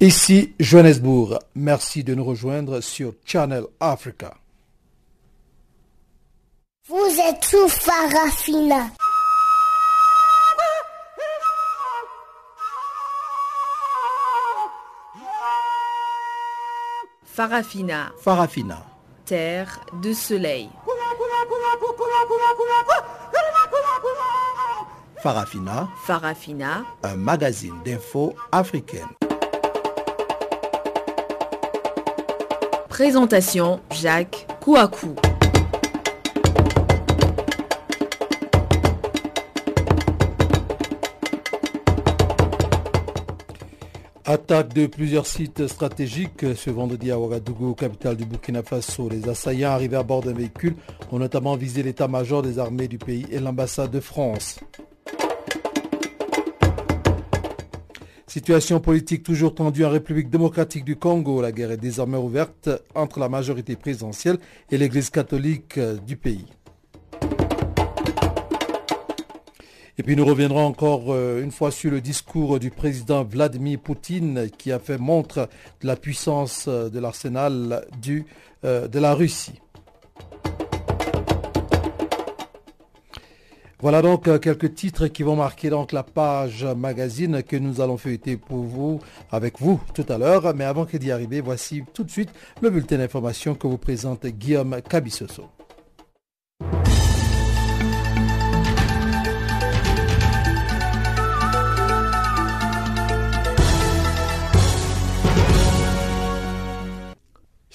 Ici Johannesburg. Merci de nous rejoindre sur Channel Africa. Vous êtes sous Farafina. Farafina. Farafina. Terre de soleil. Farafina. Farafina. Un magazine d'infos africaine. Présentation Jacques Kouakou. Attaque de plusieurs sites stratégiques ce vendredi à Ouagadougou, capitale du Burkina Faso. Les assaillants arrivés à bord d'un véhicule ont notamment visé l'état-major des armées du pays et l'ambassade de France. Situation politique toujours tendue en République démocratique du Congo. La guerre est désormais ouverte entre la majorité présidentielle et l'Église catholique du pays. Et puis nous reviendrons encore euh, une fois sur le discours du président Vladimir Poutine qui a fait montre de la puissance euh, de l'arsenal euh, de la Russie. Voilà donc quelques titres qui vont marquer la page magazine que nous allons feuilleter pour vous, avec vous tout à l'heure. Mais avant d'y arriver, voici tout de suite le bulletin d'information que vous présente Guillaume Cabissoso.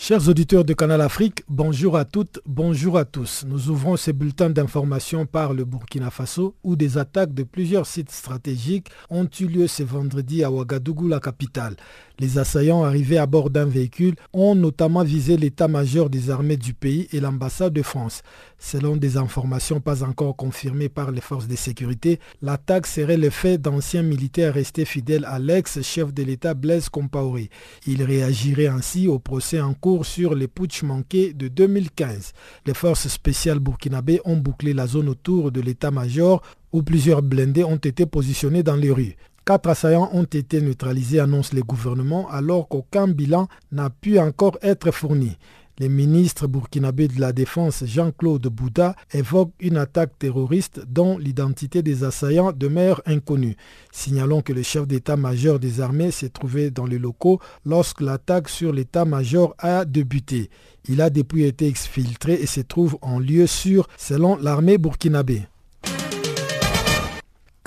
Chers auditeurs de Canal Afrique, bonjour à toutes, bonjour à tous. Nous ouvrons ces bulletins d'information par le Burkina Faso où des attaques de plusieurs sites stratégiques ont eu lieu ce vendredi à Ouagadougou, la capitale. Les assaillants arrivés à bord d'un véhicule ont notamment visé l'état-major des armées du pays et l'ambassade de France. Selon des informations pas encore confirmées par les forces de sécurité, l'attaque serait le fait d'anciens militaires restés fidèles à l'ex-chef de l'État Blaise Compaoré. Il réagirait ainsi au procès en cours sur les putsch manqués de 2015. Les forces spéciales burkinabées ont bouclé la zone autour de l'état-major où plusieurs blindés ont été positionnés dans les rues. Quatre assaillants ont été neutralisés, annonce le gouvernement, alors qu'aucun bilan n'a pu encore être fourni. Le ministre burkinabé de la Défense Jean-Claude Bouddha évoque une attaque terroriste dont l'identité des assaillants demeure inconnue. Signalons que le chef d'état-major des armées s'est trouvé dans les locaux lorsque l'attaque sur l'état-major a débuté. Il a depuis été exfiltré et se trouve en lieu sûr selon l'armée burkinabé.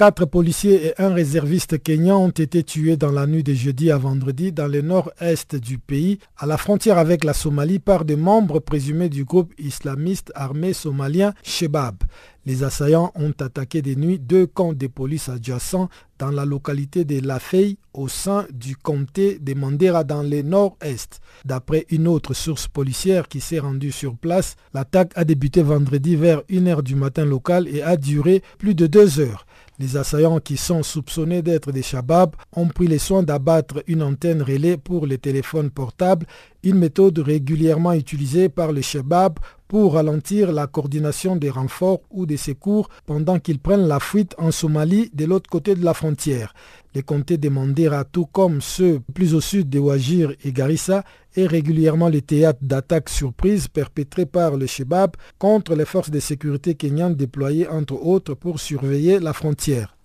Quatre policiers et un réserviste kenyan ont été tués dans la nuit de jeudi à vendredi dans le nord-est du pays, à la frontière avec la Somalie, par des membres présumés du groupe islamiste armé somalien Shebab. Les assaillants ont attaqué des nuits deux camps de police adjacents dans la localité de Lafey au sein du comté de Mandera dans le nord-est. D'après une autre source policière qui s'est rendue sur place, l'attaque a débuté vendredi vers 1h du matin local et a duré plus de deux heures. Les assaillants qui sont soupçonnés d'être des Shabab ont pris les soins d'abattre une antenne relais pour les téléphones portables, une méthode régulièrement utilisée par les Shabab pour ralentir la coordination des renforts ou des secours pendant qu'ils prennent la fuite en Somalie de l'autre côté de la frontière. Les comtés de Mandera, tout comme ceux plus au sud de Wajir et Garissa, est régulièrement le théâtre d'attaques surprises perpétrées par le Shebab contre les forces de sécurité kenyanes déployées entre autres pour surveiller la frontière.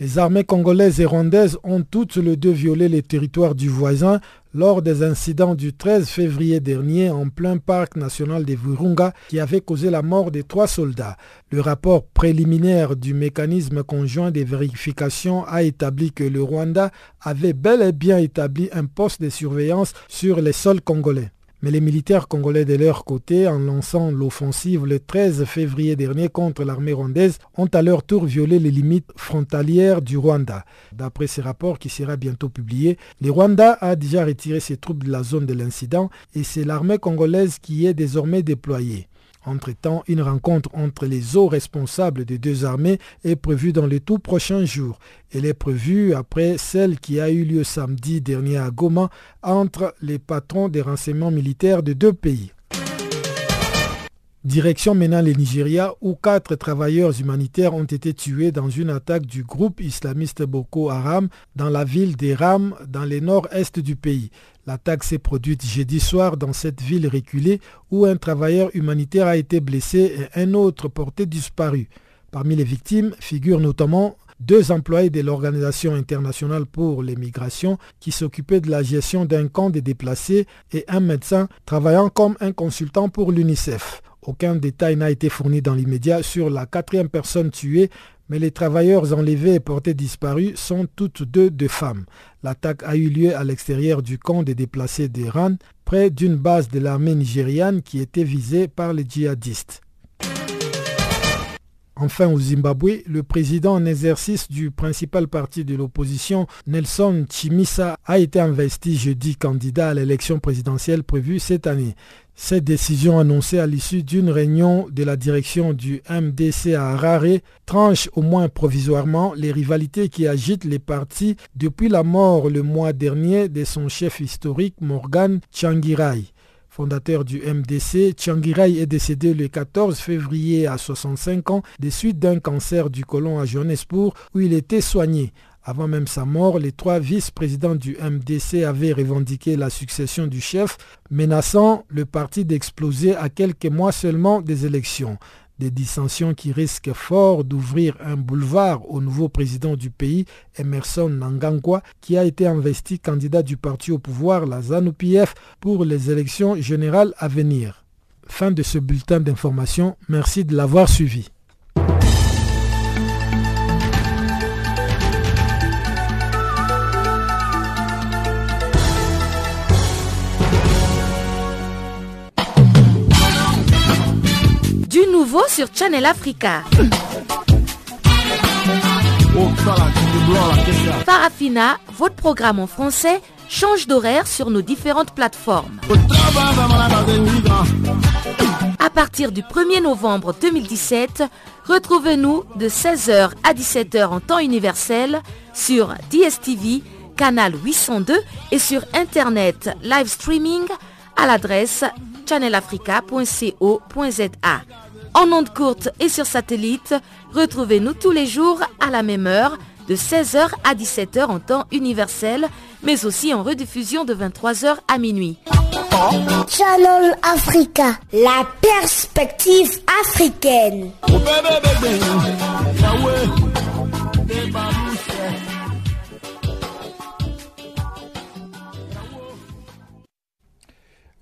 Les armées congolaises et rwandaises ont toutes les deux violé les territoires du voisin lors des incidents du 13 février dernier en plein parc national des Virunga qui avaient causé la mort de trois soldats. Le rapport préliminaire du mécanisme conjoint de vérification a établi que le Rwanda avait bel et bien établi un poste de surveillance sur les sols congolais. Mais les militaires congolais de leur côté, en lançant l'offensive le 13 février dernier contre l'armée rwandaise, ont à leur tour violé les limites frontalières du Rwanda. D'après ce rapport qui sera bientôt publié, le Rwanda a déjà retiré ses troupes de la zone de l'incident et c'est l'armée congolaise qui est désormais déployée. Entre-temps, une rencontre entre les hauts responsables des deux armées est prévue dans les tout prochains jours. Elle est prévue après celle qui a eu lieu samedi dernier à Goma entre les patrons des renseignements militaires des deux pays. Direction maintenant le Nigeria où quatre travailleurs humanitaires ont été tués dans une attaque du groupe islamiste Boko Haram dans la ville d'Eram dans le nord-est du pays. L'attaque s'est produite jeudi soir dans cette ville reculée où un travailleur humanitaire a été blessé et un autre porté disparu. Parmi les victimes figurent notamment deux employés de l'Organisation internationale pour les migrations qui s'occupaient de la gestion d'un camp de déplacés et un médecin travaillant comme un consultant pour l'UNICEF. Aucun détail n'a été fourni dans l'immédiat sur la quatrième personne tuée, mais les travailleurs enlevés et portés disparus sont toutes deux de femmes. L'attaque a eu lieu à l'extérieur du camp des déplacés d'Iran, près d'une base de l'armée nigériane qui était visée par les djihadistes. Enfin, au Zimbabwe, le président en exercice du principal parti de l'opposition, Nelson Chimisa, a été investi jeudi candidat à l'élection présidentielle prévue cette année. Cette décision annoncée à l'issue d'une réunion de la direction du MDC à Harare tranche au moins provisoirement les rivalités qui agitent les partis depuis la mort le mois dernier de son chef historique Morgan Changirai. Fondateur du MDC, Changirai est décédé le 14 février à 65 ans des suites d'un cancer du côlon à Johannesburg où il était soigné. Avant même sa mort, les trois vice-présidents du MDC avaient revendiqué la succession du chef, menaçant le parti d'exploser à quelques mois seulement des élections. Des dissensions qui risquent fort d'ouvrir un boulevard au nouveau président du pays, Emerson Nangangwa, qui a été investi candidat du parti au pouvoir, la ZANU-PF, pour les élections générales à venir. Fin de ce bulletin d'information. Merci de l'avoir suivi. Sur Channel Africa. Farafina, votre programme en français, change d'horaire sur nos différentes plateformes. À partir du 1er novembre 2017, retrouvez-nous de 16h à 17h en temps universel sur DSTV, canal 802 et sur Internet live streaming à l'adresse channelafrica.co.za. En ondes courtes et sur satellite, retrouvez-nous tous les jours à la même heure de 16h à 17h en temps universel, mais aussi en rediffusion de 23h à minuit. Channel Africa, la perspective africaine.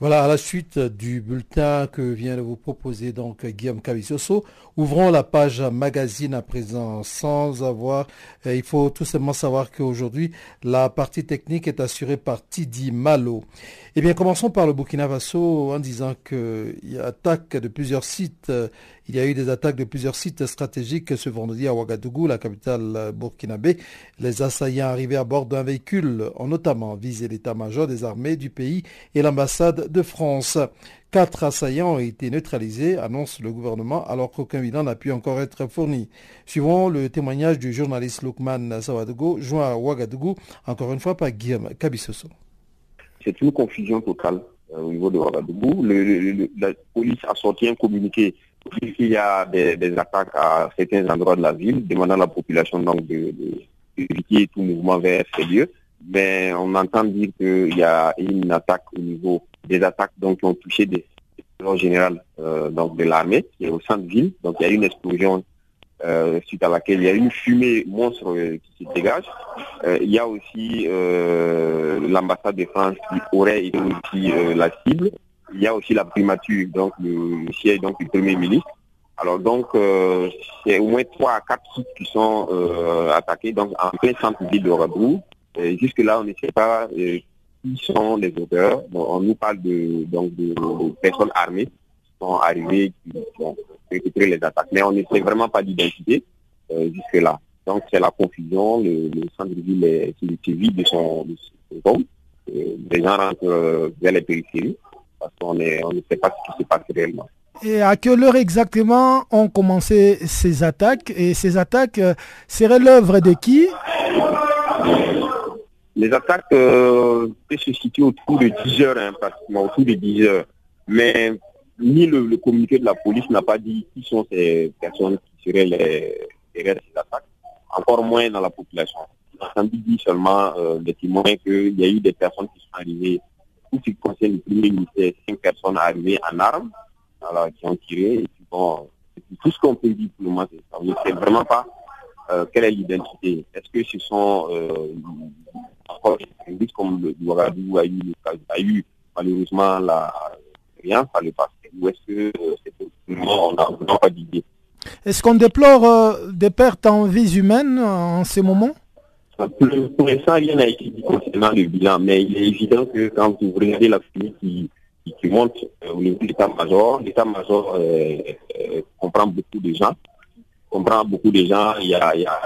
Voilà, à la suite du bulletin que vient de vous proposer donc Guillaume Cavicioso, ouvrons la page magazine à présent sans avoir, euh, il faut tout simplement savoir qu'aujourd'hui, la partie technique est assurée par Tidi Malo. Eh bien, commençons par le Burkina Faso en disant qu'il y a de plusieurs sites il y a eu des attaques de plusieurs sites stratégiques ce vendredi à Ouagadougou, la capitale burkinabé. Les assaillants arrivés à bord d'un véhicule ont notamment visé l'état-major des armées du pays et l'ambassade de France. Quatre assaillants ont été neutralisés, annonce le gouvernement, alors qu'aucun bilan n'a pu encore être fourni. Suivant le témoignage du journaliste Lukman Sawadogo, joint à Ouagadougou, encore une fois par Guillaume Kabissoso. C'est une confusion totale euh, au niveau de Ouagadougou. la police a sorti un communiqué il y a des, attaques à certains endroits de la ville, demandant à la population donc d'éviter tout mouvement vers ces lieux. Mais on entend dire qu'il y a une attaque au niveau des attaques donc, qui ont touché des en général euh, donc de l'armée qui au centre-ville. Donc il y a une explosion euh, suite à laquelle il y a une fumée monstre euh, qui se dégage. il y a aussi l'ambassade de France qui aurait été aussi la cible. Il y a aussi la primature, donc le siège donc, du Premier ministre. Alors donc, euh, c'est au moins trois à quatre sites qui sont euh, attaqués, donc en plein centre-ville de Rabou. Jusque-là, on ne sait pas euh, qui sont les auteurs. on nous parle de, donc, de, personnes armées sont arrivées, qui ont récupéré les attaques. Mais on ne sait vraiment pas d'identité jusque-là. Donc c'est la confusion, le, centre-ville est, vide de son, de son les gens rentrent vers les périphéries parce qu'on ne sait pas ce qui se passe réellement. Et à quelle heure exactement ont commencé ces attaques? Et ces attaques euh, seraient l'œuvre de qui? Les attaques euh, peuvent se situer autour de 10 heures, hein, pratiquement autour de 10 heures. Mais ni le, communiqué de la police n'a pas dit qui sont ces personnes qui seraient les, derrière ces attaques, encore moins dans la population. On a dire seulement euh, des témoins qu'il y a eu des personnes qui sont arrivées, tout ce qui concerne le premier ministère, cinq personnes arrivées en armes, qui ont tiré, bon, tout ce qu'on peut dire pour le moment, c'est ça. On ne sait vraiment pas euh, quelle est l'identité. Est-ce que ce sont euh, des comme le Ouagadougou a eu malheureusement la rien, ça le passé, ou est-ce que euh, c'est on n'a pas d'idée. Est-ce qu'on déplore euh, des pertes en vies humaines en ces moments? Pour, l'instant, rien n'a été dit concernant le bilan, mais il est évident que quand vous regardez la famille qui, qui, monte euh, au niveau de l'état-major, l'état-major comprend beaucoup de gens, comprend beaucoup de gens, il y a... Il y a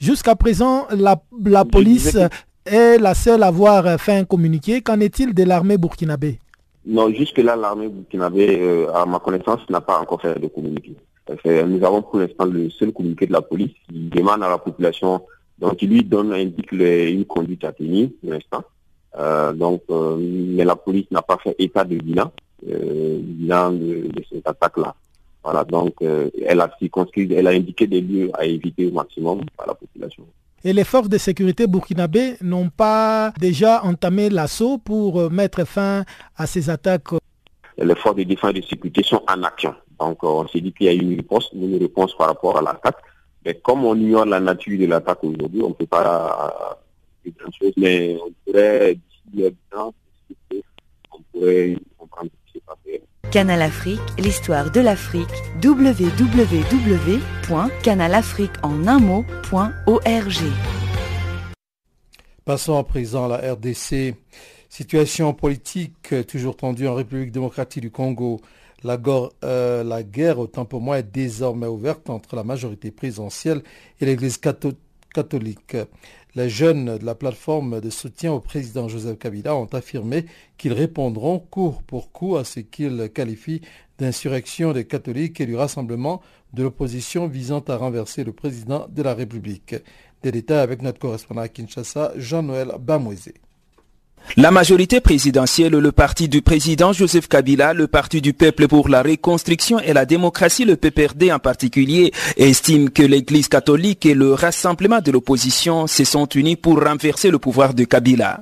Jusqu'à présent, la, la police est la seule à avoir fait un communiqué. Qu'en est-il de l'armée burkinabé? Non, jusque-là, l'armée burkinabé, euh, à ma connaissance, n'a pas encore fait de communiqué. Nous avons pour l'instant le seul communiqué de la police qui demande à la population, donc il lui donne, indique une conduite à tenir pour l'instant. Euh, donc, euh, mais la police n'a pas fait état de bilan, bilan de, de cette attaque-là. Voilà, donc elle a circonscrit, elle a indiqué des lieux à éviter au maximum à la population. Et les forces de sécurité burkinabé n'ont pas déjà entamé l'assaut pour euh, mettre fin à ces attaques Les forces de défense et de sécurité sont en action. Donc euh, on s'est dit qu'il y a une réponse, une réponse par rapport à l'attaque. Mais comme on ignore la nature de l'attaque aujourd'hui, on ne peut pas faire grand chose, mais on pourrait, d'ici on pourrait comprendre ce qui s'est passé. Canal Afrique, l'histoire de l'Afrique, www.canalafriqueenunmot.org. Passons à présent à la RDC. Situation politique toujours tendue en République démocratique du Congo. La, euh, la guerre, autant pour moi, est désormais ouverte entre la majorité présidentielle et l'Église catholique. Les jeunes de la plateforme de soutien au président Joseph Kabila ont affirmé qu'ils répondront coup pour coup à ce qu'ils qualifient d'insurrection des catholiques et du rassemblement de l'opposition visant à renverser le président de la République. Des détails avec notre correspondant à Kinshasa, Jean-Noël Bamouezé. La majorité présidentielle, le parti du président Joseph Kabila, le parti du peuple pour la reconstruction et la démocratie, le PPRD en particulier, estiment que l'église catholique et le rassemblement de l'opposition se sont unis pour renverser le pouvoir de Kabila.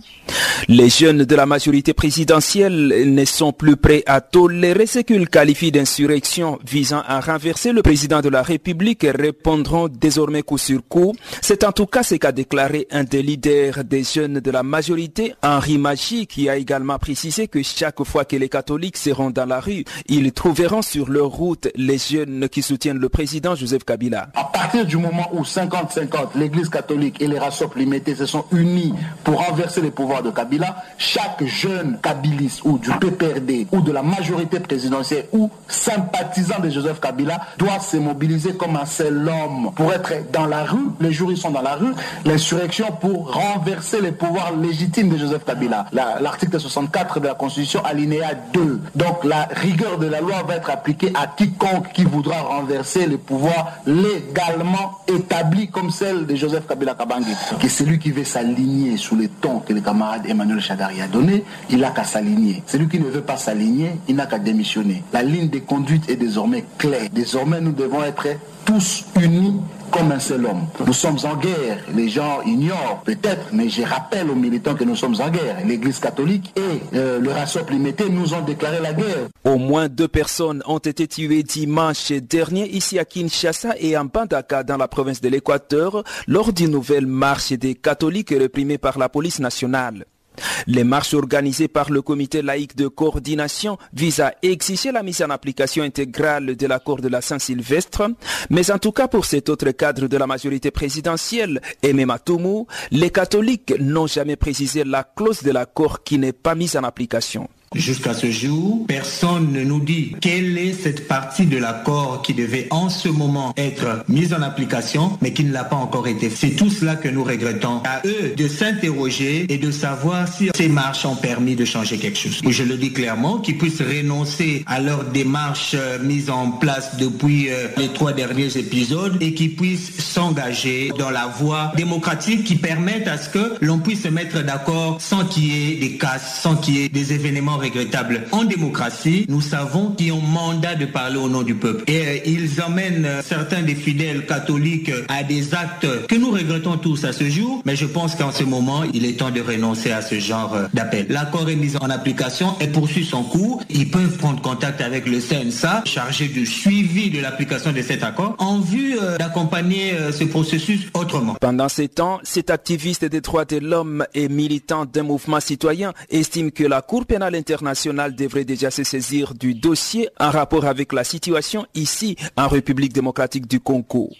Les jeunes de la majorité présidentielle ne sont plus prêts à tolérer ce qu'ils qualifient d'insurrection visant à renverser le président de la République et répondront désormais coup sur coup. C'est en tout cas ce qu'a déclaré un des leaders des jeunes de la majorité, Henri Magie qui a également précisé que chaque fois que les catholiques seront dans la rue, ils trouveront sur leur route les jeunes qui soutiennent le président Joseph Kabila. À partir du moment où 50-50, l'église catholique et les RASOP limités se sont unis pour renverser les pouvoirs de Kabila, chaque jeune kabiliste ou du PPRD ou de la majorité présidentielle ou sympathisant de Joseph Kabila doit se mobiliser comme un seul homme pour être dans la rue. Les jours ils sont dans la rue, l'insurrection pour renverser les pouvoirs légitimes de Joseph Kabila. L'article 64 de la Constitution, alinéa 2. Donc la rigueur de la loi va être appliquée à quiconque qui voudra renverser le pouvoir légalement établi comme celle de Joseph Kabila Kabangi. Que celui qui veut s'aligner sous les tons que le camarade Emmanuel Chadari a donné, il n'a qu'à s'aligner. Celui qui ne veut pas s'aligner, il n'a qu'à démissionner. La ligne de conduite est désormais claire. Désormais, nous devons être tous unis comme un seul homme. Nous sommes en guerre. Les gens ignorent peut-être, mais je rappelle aux militants que nous sommes en guerre. L'Église catholique et euh, le limité nous ont déclaré la guerre. Au moins deux personnes ont été tuées dimanche dernier ici à Kinshasa et en Bandaka dans la province de l'Équateur lors d'une nouvelle marche des catholiques réprimée par la police nationale. Les marches organisées par le comité laïque de coordination visent à exiger la mise en application intégrale de l'accord de la Saint-Sylvestre, mais en tout cas pour cet autre cadre de la majorité présidentielle, Aimé Matoumou, les catholiques n'ont jamais précisé la clause de l'accord qui n'est pas mise en application. Jusqu'à ce jour, personne ne nous dit quelle est cette partie de l'accord qui devait en ce moment être mise en application, mais qui ne l'a pas encore été. C'est tout cela que nous regrettons. À eux de s'interroger et de savoir si ces marches ont permis de changer quelque chose. Je le dis clairement, qu'ils puissent renoncer à leur démarche euh, mise en place depuis euh, les trois derniers épisodes et qu'ils puissent s'engager dans la voie démocratique qui permette à ce que l'on puisse se mettre d'accord sans qu'il y ait des casses, sans qu'il y ait des événements regrettable. En démocratie, nous savons qu'ils ont mandat de parler au nom du peuple. Et euh, ils emmènent euh, certains des fidèles catholiques à des actes que nous regrettons tous à ce jour, mais je pense qu'en ce moment, il est temps de renoncer à ce genre d'appel. L'accord est mis en application et poursuit son cours. Ils peuvent prendre contact avec le CNSA, chargé du suivi de l'application de cet accord, en vue d'accompagner ce processus autrement. Pendant ces temps, cet activiste des droits de l'homme et militant d'un mouvement citoyen estime que la Cour pénale internationale devrait déjà se saisir du dossier en rapport avec la situation ici en République démocratique du Congo.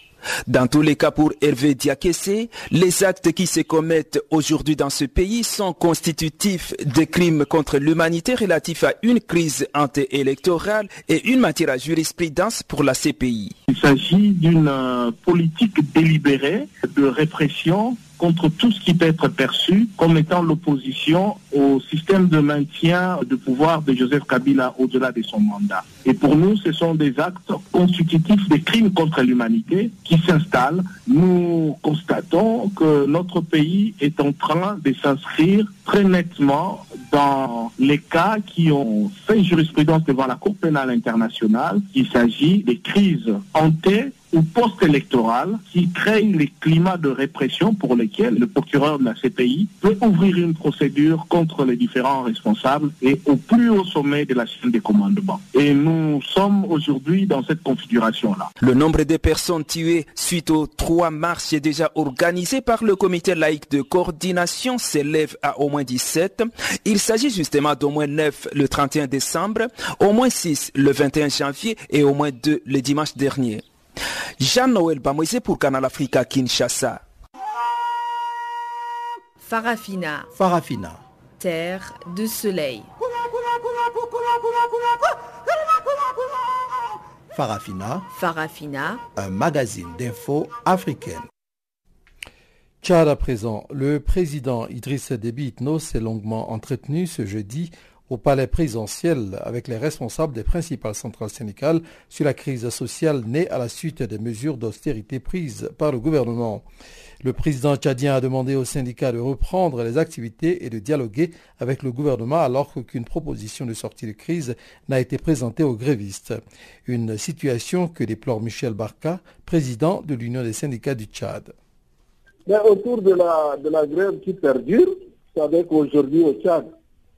Dans tous les cas pour Hervé Diakessé, les actes qui se commettent aujourd'hui dans ce pays sont constitutifs de crimes contre l'humanité relatifs à une crise anti-électorale et une matière à jurisprudence pour la CPI. Il s'agit d'une euh, politique délibérée de répression contre tout ce qui peut être perçu comme étant l'opposition au système de maintien de pouvoir de Joseph Kabila au-delà de son mandat. Et pour nous, ce sont des actes constitutifs des crimes contre l'humanité qui s'installent. Nous constatons que notre pays est en train de s'inscrire très nettement dans les cas qui ont fait jurisprudence devant la Cour pénale internationale. Il s'agit des crises hantées ou post-électorales qui créent les climats de répression pour lesquels le procureur de la CPI peut ouvrir une procédure contre les différents responsables et au plus haut sommet de la chaîne des commandements. Et nous sommes aujourd'hui dans cette configuration-là. Le nombre de personnes tuées suite aux trois marches déjà organisées par le comité laïque de coordination s'élève à au moins 17. Il s'agit justement d'au moins 9 le 31 décembre, au moins 6 le 21 janvier et au moins 2 le dimanche dernier. Jean-Noël Bamoisé pour Canal Africa Kinshasa. Farafina. Farafina. Terre de soleil. Farafina. Farafina. Un magazine d'infos africaine. Tchad à présent, le président Idriss Déby Itno s'est longuement entretenu ce jeudi au palais présidentiel avec les responsables des principales centrales syndicales sur la crise sociale née à la suite des mesures d'austérité prises par le gouvernement. Le président tchadien a demandé aux syndicats de reprendre les activités et de dialoguer avec le gouvernement alors qu'aucune proposition de sortie de crise n'a été présentée aux grévistes. Une situation que déplore Michel Barca, président de l'Union des syndicats du Tchad. Mais autour de la, de la grève qui perdure, vous savez qu'aujourd'hui au Tchad,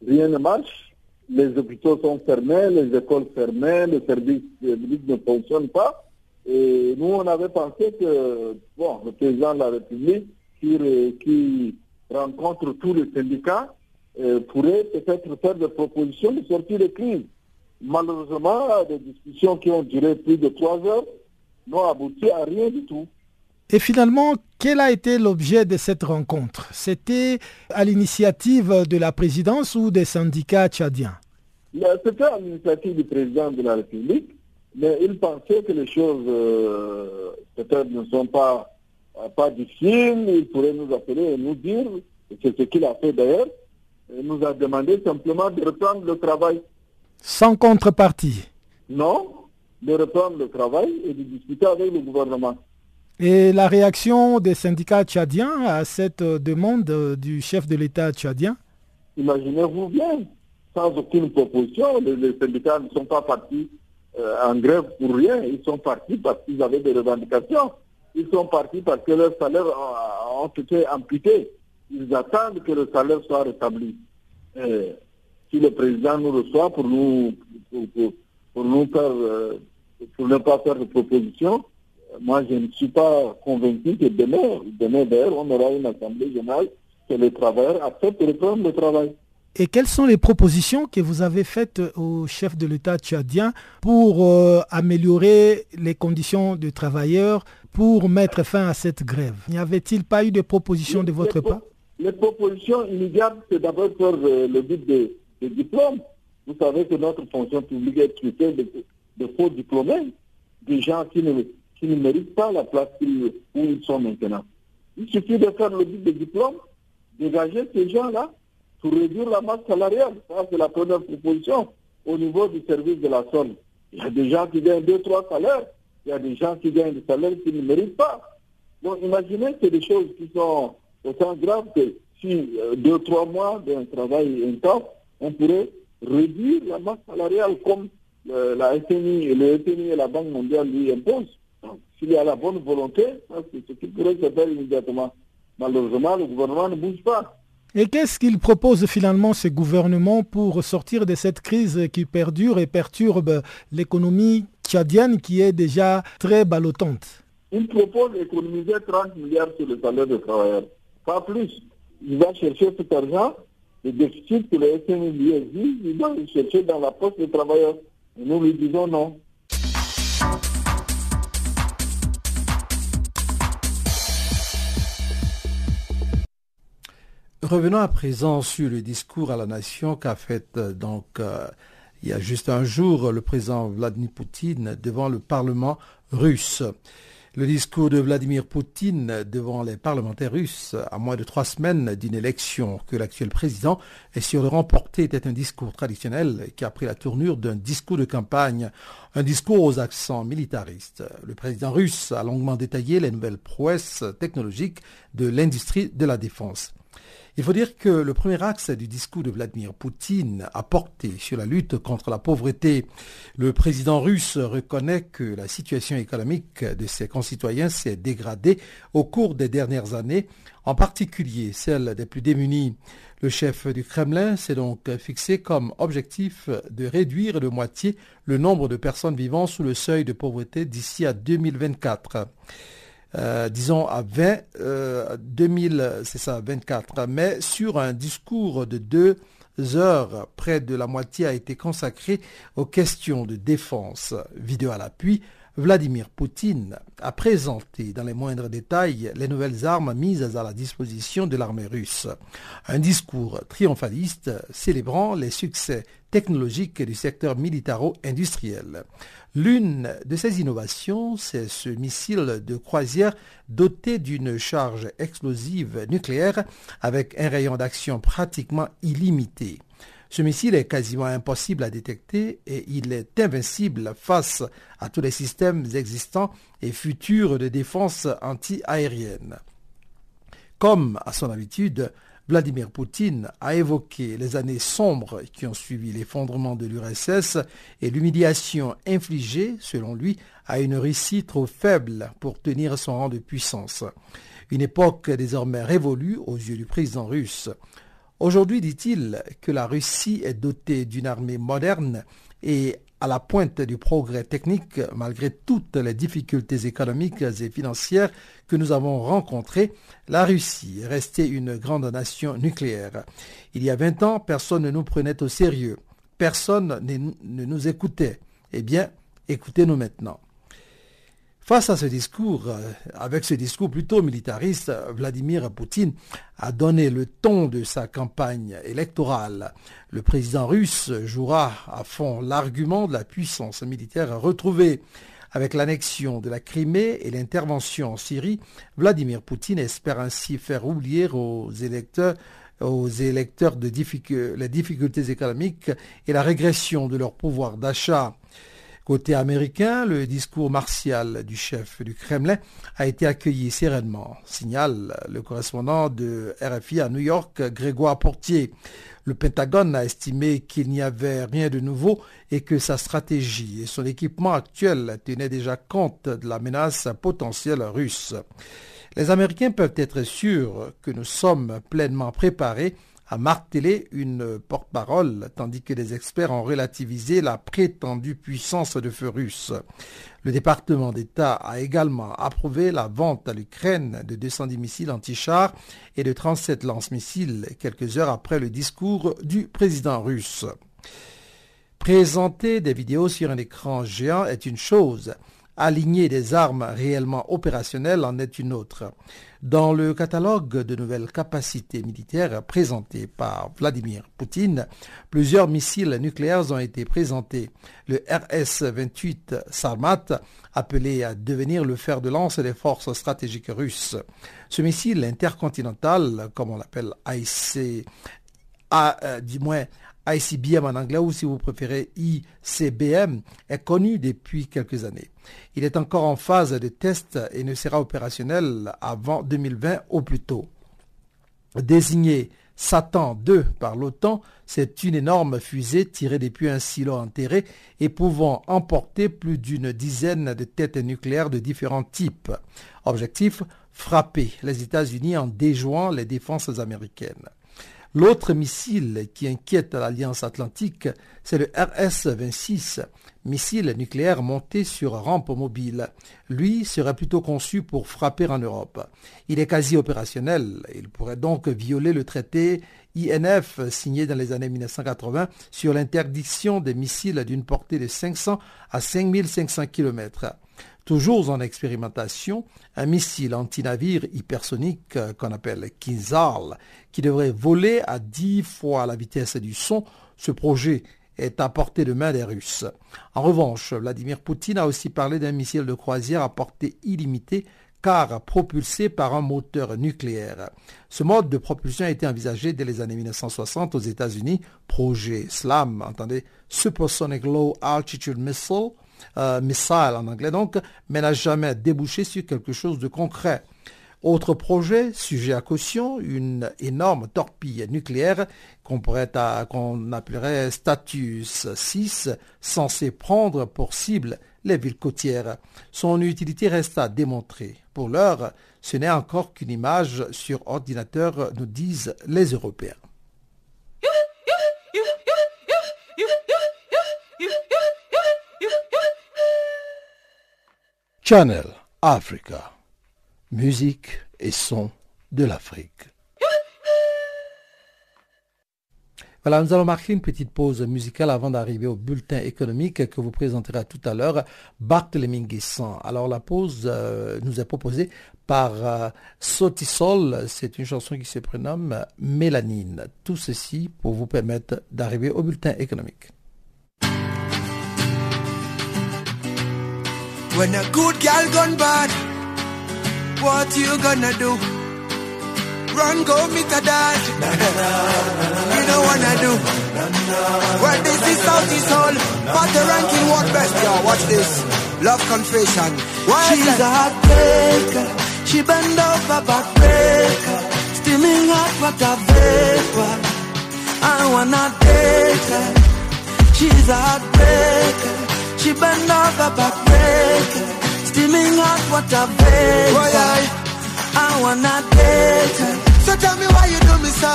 rien ne marche. Les hôpitaux sont fermés, les écoles fermées, les services publics ne fonctionnent pas. Et nous, on avait pensé que bon, le président de la République, qui, rencontre tous les syndicats, euh, pourrait peut-être faire des propositions de sortie de crise. Malheureusement, des discussions qui ont duré plus de trois heures n'ont abouti à rien du tout. Et finalement, quel a été l'objet de cette rencontre? C'était à l'initiative de la présidence ou des syndicats tchadiens? C'était à l'initiative du président de la République, mais il pensait que les choses euh, peut-être ne sont pas, pas difficiles. Il pourrait nous appeler et nous dire, c'est ce qu'il a fait d'ailleurs, il nous a demandé simplement de reprendre le travail. Sans contrepartie? Non, de reprendre le travail et de discuter avec le gouvernement. Et la réaction des syndicats tchadiens à cette demande du chef de l'État tchadien? Imaginez-vous bien, sans aucune proposition, les, syndicats ne sont pas partis euh, en grève pour rien, ils sont partis parce qu'ils avaient des revendications, ils sont partis parce que leurs salaires ont, été amputés, ils attendent que le salaire soit rétabli. si le président nous reçoit pour nous, pour, faire, euh, pour ne pas faire de propositions, moi, je ne suis pas convaincu que demain, demain d'ailleurs, on aura une assemblée générale que les travailleurs acceptent de reprendre le travail. Et quelles sont les propositions que vous avez faites au chef de l'État tchadien pour euh, améliorer les conditions des travailleurs, pour mettre fin à cette grève? N'y avait-il pas eu de propositions de votre part? Les propositions immédiates, c'est d'abord faire euh, le but des diplômes. Vous savez que notre fonction publique est traitée de, de faux diplômés, des gens qui ne qui ne méritent pas la place où ils sont maintenant. Il suffit de faire le but de diplôme, dégager ces gens-là pour réduire la masse salariale. Ça, c'est la première proposition au niveau du service de la zone. Il y a des gens qui gagnent deux, trois salaires. Il y a des gens qui gagnent des salaires qu'ils ne méritent pas. Donc, imaginez c'est des choses qui sont autant graves que si euh, deux, trois mois d'un travail intense, on pourrait réduire la masse salariale comme euh, la FMI, le FMI et la Banque mondiale lui imposent. S'il y a la bonne volonté, c'est ce qui pourrait se faire immédiatement. Malheureusement, le gouvernement ne bouge pas. Et qu'est-ce qu'il propose finalement ce gouvernement pour sortir de cette crise qui perdure et perturbe l'économie tchadienne qui est déjà très ballottante Il propose d'économiser 30 milliards sur le salaire des travailleurs, pas plus. Il va chercher cet argent, le déficit que le FMI lui exige, il doit le chercher dans la poste des travailleurs. Et nous lui disons non. Revenons à présent sur le discours à la nation qu'a fait euh, donc euh, il y a juste un jour le président Vladimir Poutine devant le Parlement russe. Le discours de Vladimir Poutine devant les parlementaires russes à moins de trois semaines d'une élection que l'actuel président est sûr de remporter était un discours traditionnel qui a pris la tournure d'un discours de campagne, un discours aux accents militaristes. Le président russe a longuement détaillé les nouvelles prouesses technologiques de l'industrie de la défense. Il faut dire que le premier axe du discours de Vladimir Poutine a porté sur la lutte contre la pauvreté. Le président russe reconnaît que la situation économique de ses concitoyens s'est dégradée au cours des dernières années, en particulier celle des plus démunis. Le chef du Kremlin s'est donc fixé comme objectif de réduire de moitié le nombre de personnes vivant sous le seuil de pauvreté d'ici à 2024. Euh, disons à 20, 2000, euh, c'est ça, 24. Mais sur un discours de deux heures, près de la moitié a été consacré aux questions de défense. Vidéo à l'appui, Vladimir Poutine a présenté dans les moindres détails les nouvelles armes mises à la disposition de l'armée russe. Un discours triomphaliste célébrant les succès technologiques du secteur militaro-industriel. L'une de ces innovations, c'est ce missile de croisière doté d'une charge explosive nucléaire avec un rayon d'action pratiquement illimité. Ce missile est quasiment impossible à détecter et il est invincible face à tous les systèmes existants et futurs de défense anti-aérienne. Comme à son habitude, Vladimir Poutine a évoqué les années sombres qui ont suivi l'effondrement de l'URSS et l'humiliation infligée, selon lui, à une Russie trop faible pour tenir son rang de puissance. Une époque désormais révolue aux yeux du président russe. Aujourd'hui, dit-il, que la Russie est dotée d'une armée moderne et à la pointe du progrès technique malgré toutes les difficultés économiques et financières que nous avons rencontrées, la Russie est restée une grande nation nucléaire. Il y a 20 ans, personne ne nous prenait au sérieux. Personne ne nous écoutait. Eh bien, écoutez-nous maintenant. Face à ce discours, euh, avec ce discours plutôt militariste, Vladimir Poutine a donné le ton de sa campagne électorale. Le président russe jouera à fond l'argument de la puissance militaire retrouvée. Avec l'annexion de la Crimée et l'intervention en Syrie, Vladimir Poutine espère ainsi faire oublier aux électeurs les difficultés économiques et la régression de leur pouvoir d'achat. Côté américain, le discours martial du chef du Kremlin a été accueilli sereinement, signale le correspondant de RFI à New York, Grégoire Portier. Le Pentagone a estimé qu'il n'y avait rien de nouveau et que sa stratégie et son équipement actuel tenaient déjà compte de la menace potentielle russe. Les Américains peuvent être sûrs que nous sommes pleinement préparés a martelé une porte-parole, tandis que des experts ont relativisé la prétendue puissance de feu russe. Le département d'État a également approuvé la vente à l'Ukraine de 210 missiles anti-chars et de 37 lance-missiles quelques heures après le discours du président russe. Présenter des vidéos sur un écran géant est une chose, aligner des armes réellement opérationnelles en est une autre. Dans le catalogue de nouvelles capacités militaires présenté par Vladimir Poutine, plusieurs missiles nucléaires ont été présentés. Le RS-28 Sarmat, appelé à devenir le fer de lance des forces stratégiques russes. Ce missile intercontinental, comme on l'appelle IC, a, euh, du moins ICBM en anglais ou si vous préférez ICBM, est connu depuis quelques années. Il est encore en phase de test et ne sera opérationnel avant 2020 au plus tôt. Désigné Satan 2 par l'OTAN, c'est une énorme fusée tirée depuis un silo enterré et pouvant emporter plus d'une dizaine de têtes nucléaires de différents types. Objectif, frapper les États-Unis en déjouant les défenses américaines. L'autre missile qui inquiète l'Alliance atlantique, c'est le RS-26, missile nucléaire monté sur rampe mobile. Lui serait plutôt conçu pour frapper en Europe. Il est quasi opérationnel. Il pourrait donc violer le traité INF signé dans les années 1980 sur l'interdiction des missiles d'une portée de 500 à 5500 km. Toujours en expérimentation, un missile anti-navire hypersonique euh, qu'on appelle Kinzhal, qui devrait voler à 10 fois la vitesse du son. Ce projet est à portée de main des Russes. En revanche, Vladimir Poutine a aussi parlé d'un missile de croisière à portée illimitée car propulsé par un moteur nucléaire. Ce mode de propulsion a été envisagé dès les années 1960 aux États-Unis, projet SLAM, entendez, Supersonic Low Altitude Missile, euh, missile en anglais donc, mais n'a jamais débouché sur quelque chose de concret. Autre projet, sujet à caution, une énorme torpille nucléaire qu'on appellerait Status 6, censée prendre pour cible les villes côtières. Son utilité reste à démontrer. Pour l'heure, ce n'est encore qu'une image sur ordinateur, nous disent les Européens. Channel Africa. Musique et son de l'Afrique. Voilà, nous allons marquer une petite pause musicale avant d'arriver au bulletin économique que vous présenterez tout à l'heure, Barthélémy Guessant. Alors la pause euh, nous est proposée par euh, Sotisol, c'est une chanson qui se prénomme Mélanine. Tout ceci pour vous permettre d'arriver au bulletin économique. When a good girl gone bad, what you gonna do? Run, go meet a dad. you don't wanna do. Well, this is Southeast Hall. But the ranking what best, yo. Watch this. Love confession. Why She's a heartbreaker. She bend over backbreaker. Steaming hot water vapor. I wanna take her. She's a heartbreaker. She bend over backbreaker. Steaming hot water vapor. Boy, I, I wanna take her. So tell me why you do me so.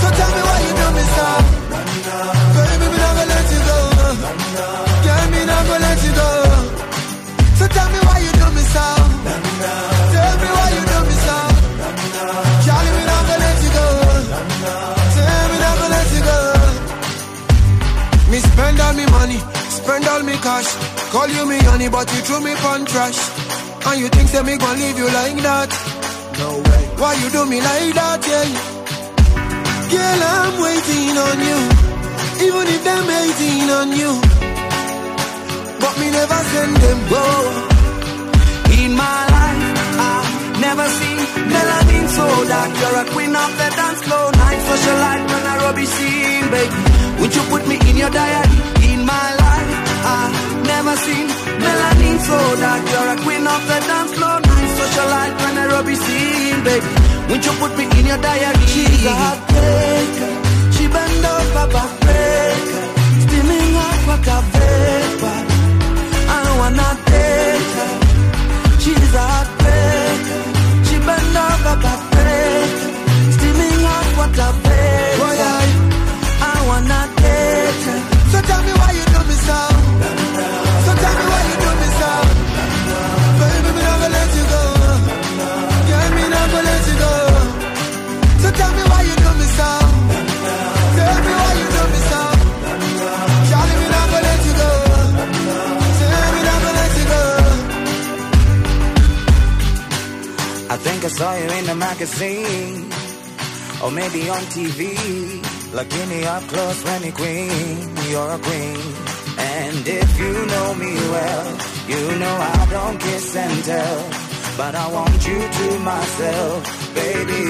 So tell me why you do me so. Baby, me not gonna let you go. Girl, me not gonna let you go. So tell me why you do me so. Tell me why you do me so. Charlie, me not gonna let you go. Tell me not gonna let you go. Me spend all me money, spend all me cash. Call you me honey, but you threw me on trash. And you think say me gonna leave you like that? No way. Why you do me like that, yeah? Girl, I'm waiting on you. Even if they're waiting on you. But me never send them go. In my life, I've never seen melanin so dark. You're a queen of the dance floor. Night socialite when I rubby scene, baby. Would you put me in your diary? In my life, I've never seen melanin so dark. You're a queen of the dance floor. Night socialite when I rubby scene, baby. Would you put me in your diary? She's a heartbreaker. She bend over backbreaker. Steaming hot water vapor. I wanna take her. She's a heartbreaker. She bend over backbreaker. Steaming hot water vapor. Boy, I, I wanna take her. So tell me why you do me so. So tell me why you do me so. Me let you go. Me let you go. So tell me why you do me so. Tell me why you do me so. Charlie, me let you go. Tell me let you go. I think I saw you in the magazine, or maybe on TV. Looking me up close when you queen, you're a queen. And if you know me well, you know I don't kiss and tell. But I want you to myself, baby.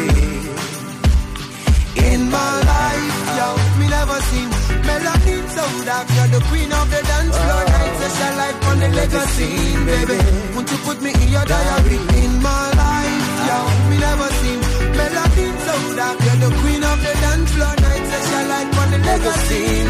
In my life, yo, me never seen melanin so dark. You're the queen of the dance floor. Oh. Night session life on the legacy, baby. Won't you put me in your diary? Magazine,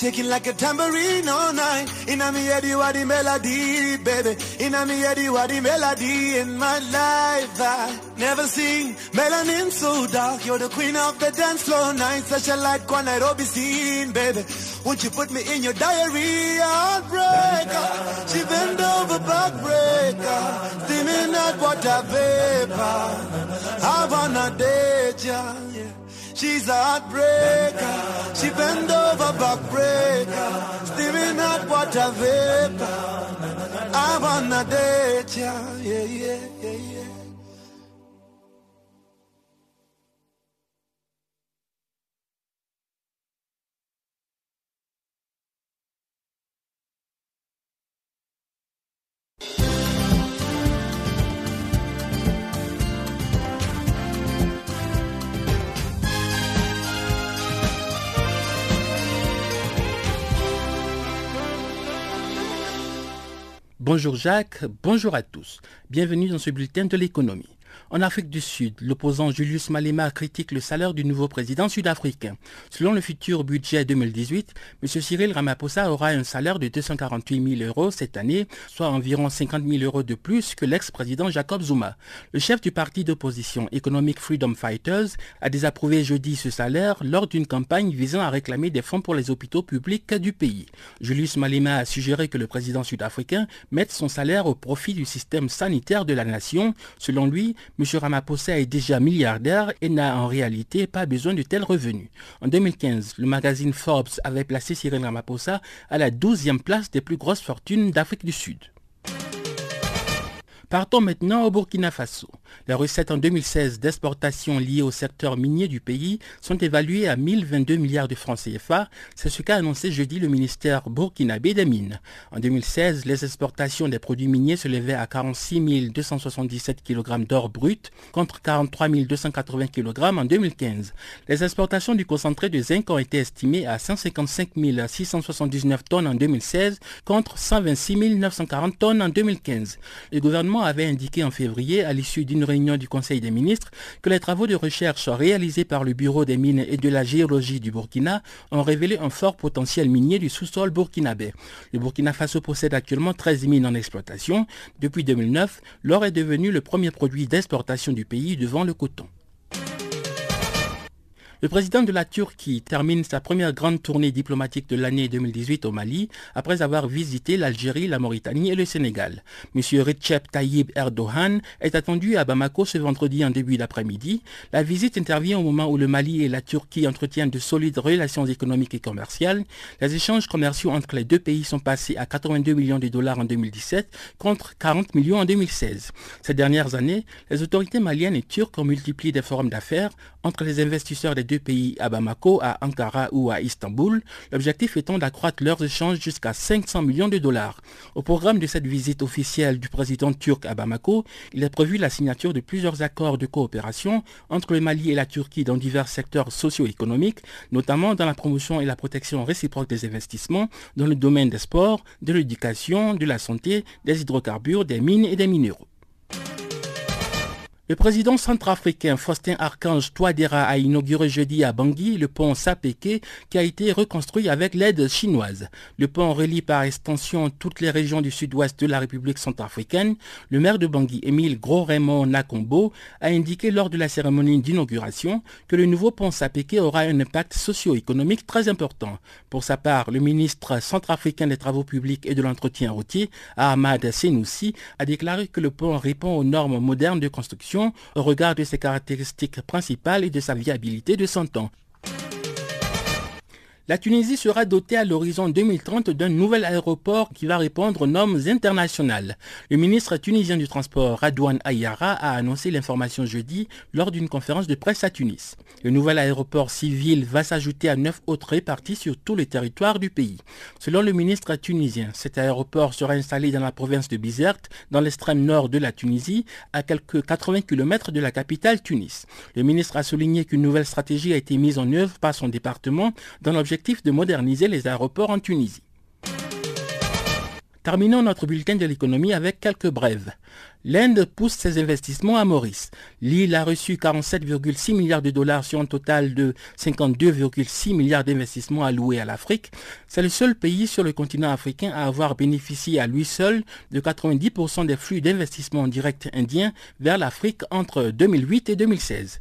shaking like a tambourine all night. In a me head, you are the melody, baby. In me head, you are the melody. In my life, I never seen melanin so dark. You're the queen of the dance floor night. Such a light one Nairobi scene, baby. Won't you put me in your diary? Heartbreaker. She bend over backbreaker. Steaming hot water vapor. I wanna date ya. Yeah. She's a heartbreaker. She bend over backbreaker. Steaming hot water vapor. I wanna date ya. Yeah, yeah, yeah, yeah. Bonjour Jacques, bonjour à tous. Bienvenue dans ce bulletin de l'économie. En Afrique du Sud, l'opposant Julius Malema critique le salaire du nouveau président sud-africain. Selon le futur budget 2018, M. Cyril Ramaphosa aura un salaire de 248 000 euros cette année, soit environ 50 000 euros de plus que l'ex-président Jacob Zuma. Le chef du parti d'opposition Economic Freedom Fighters a désapprouvé jeudi ce salaire lors d'une campagne visant à réclamer des fonds pour les hôpitaux publics du pays. Julius Malema a suggéré que le président sud-africain mette son salaire au profit du système sanitaire de la nation. Selon lui, M. Ramaphosa est déjà milliardaire et n'a en réalité pas besoin de tels revenus. En 2015, le magazine Forbes avait placé Cyril Ramaphosa à la 12e place des plus grosses fortunes d'Afrique du Sud. Partons maintenant au Burkina Faso. Les recettes en 2016 d'exportation liées au secteur minier du pays sont évaluées à 1022 milliards de francs CFA. C'est ce qu'a annoncé jeudi le ministère burkinabé des Mines. En 2016, les exportations des produits miniers se levaient à 46 277 kg d'or brut contre 43 280 kg en 2015. Les exportations du concentré de zinc ont été estimées à 155 679 tonnes en 2016 contre 126 940 tonnes en 2015. Le gouvernement avait indiqué en février, à l'issue d'une réunion du Conseil des ministres, que les travaux de recherche réalisés par le Bureau des mines et de la géologie du Burkina ont révélé un fort potentiel minier du sous-sol burkinabé. Le Burkina Faso possède actuellement 13 mines en exploitation. Depuis 2009, l'or est devenu le premier produit d'exportation du pays devant le coton. Le président de la Turquie termine sa première grande tournée diplomatique de l'année 2018 au Mali après avoir visité l'Algérie, la Mauritanie et le Sénégal. M. Recep Tayyip Erdogan est attendu à Bamako ce vendredi en début d'après-midi. La visite intervient au moment où le Mali et la Turquie entretiennent de solides relations économiques et commerciales. Les échanges commerciaux entre les deux pays sont passés à 82 millions de dollars en 2017 contre 40 millions en 2016. Ces dernières années, les autorités maliennes et turques ont multiplié des forums d'affaires entre les investisseurs des deux pays à Bamako, à Ankara ou à Istanbul, l'objectif étant d'accroître leurs échanges jusqu'à 500 millions de dollars. Au programme de cette visite officielle du président turc à Bamako, il est prévu la signature de plusieurs accords de coopération entre le Mali et la Turquie dans divers secteurs socio-économiques, notamment dans la promotion et la protection réciproque des investissements dans le domaine des sports, de l'éducation, de la santé, des hydrocarbures, des mines et des minéraux. Le président centrafricain Faustin Archange Touadéra a inauguré jeudi à Bangui le pont Sapeke qui a été reconstruit avec l'aide chinoise. Le pont relie par extension toutes les régions du sud-ouest de la République centrafricaine. Le maire de Bangui, Émile Gros-Raymond Nakombo, a indiqué lors de la cérémonie d'inauguration que le nouveau pont Sapeke aura un impact socio-économique très important. Pour sa part, le ministre centrafricain des Travaux publics et de l'entretien routier, Ahmad Senoussi, a déclaré que le pont répond aux normes modernes de construction au regard de ses caractéristiques principales et de sa viabilité de 100 ans. La Tunisie sera dotée à l'horizon 2030 d'un nouvel aéroport qui va répondre aux normes internationales. Le ministre tunisien du Transport, Radouane Ayara, a annoncé l'information jeudi lors d'une conférence de presse à Tunis. Le nouvel aéroport civil va s'ajouter à neuf autres répartis sur tout le territoire du pays. Selon le ministre tunisien, cet aéroport sera installé dans la province de Bizerte, dans l'extrême nord de la Tunisie, à quelques 80 km de la capitale Tunis. Le ministre a souligné qu'une nouvelle stratégie a été mise en œuvre par son département dans l'objectif de moderniser les aéroports en Tunisie. Terminons notre bulletin de l'économie avec quelques brèves. L'Inde pousse ses investissements à Maurice. L'île a reçu 47,6 milliards de dollars sur un total de 52,6 milliards d'investissements alloués à l'Afrique. C'est le seul pays sur le continent africain à avoir bénéficié à lui seul de 90% des flux d'investissements directs indiens vers l'Afrique entre 2008 et 2016.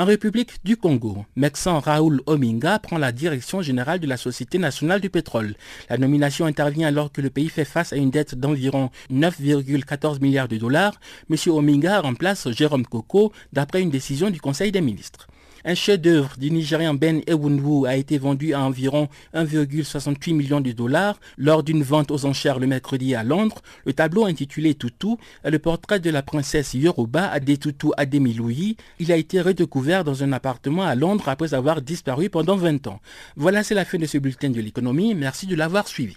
En République du Congo, Mexan Raoul Ominga prend la direction générale de la Société nationale du pétrole. La nomination intervient alors que le pays fait face à une dette d'environ 9,14 milliards de dollars M. Ominga remplace Jérôme Koko d'après une décision du Conseil des ministres. Un chef-d'œuvre du Nigérian Ben Ewunwu a été vendu à environ 1,68 million de dollars lors d'une vente aux enchères le mercredi à Londres. Le tableau intitulé Toutou est le portrait de la princesse Yoruba Adetoutou Ademiloui. Il a été redécouvert dans un appartement à Londres après avoir disparu pendant 20 ans. Voilà, c'est la fin de ce bulletin de l'économie. Merci de l'avoir suivi.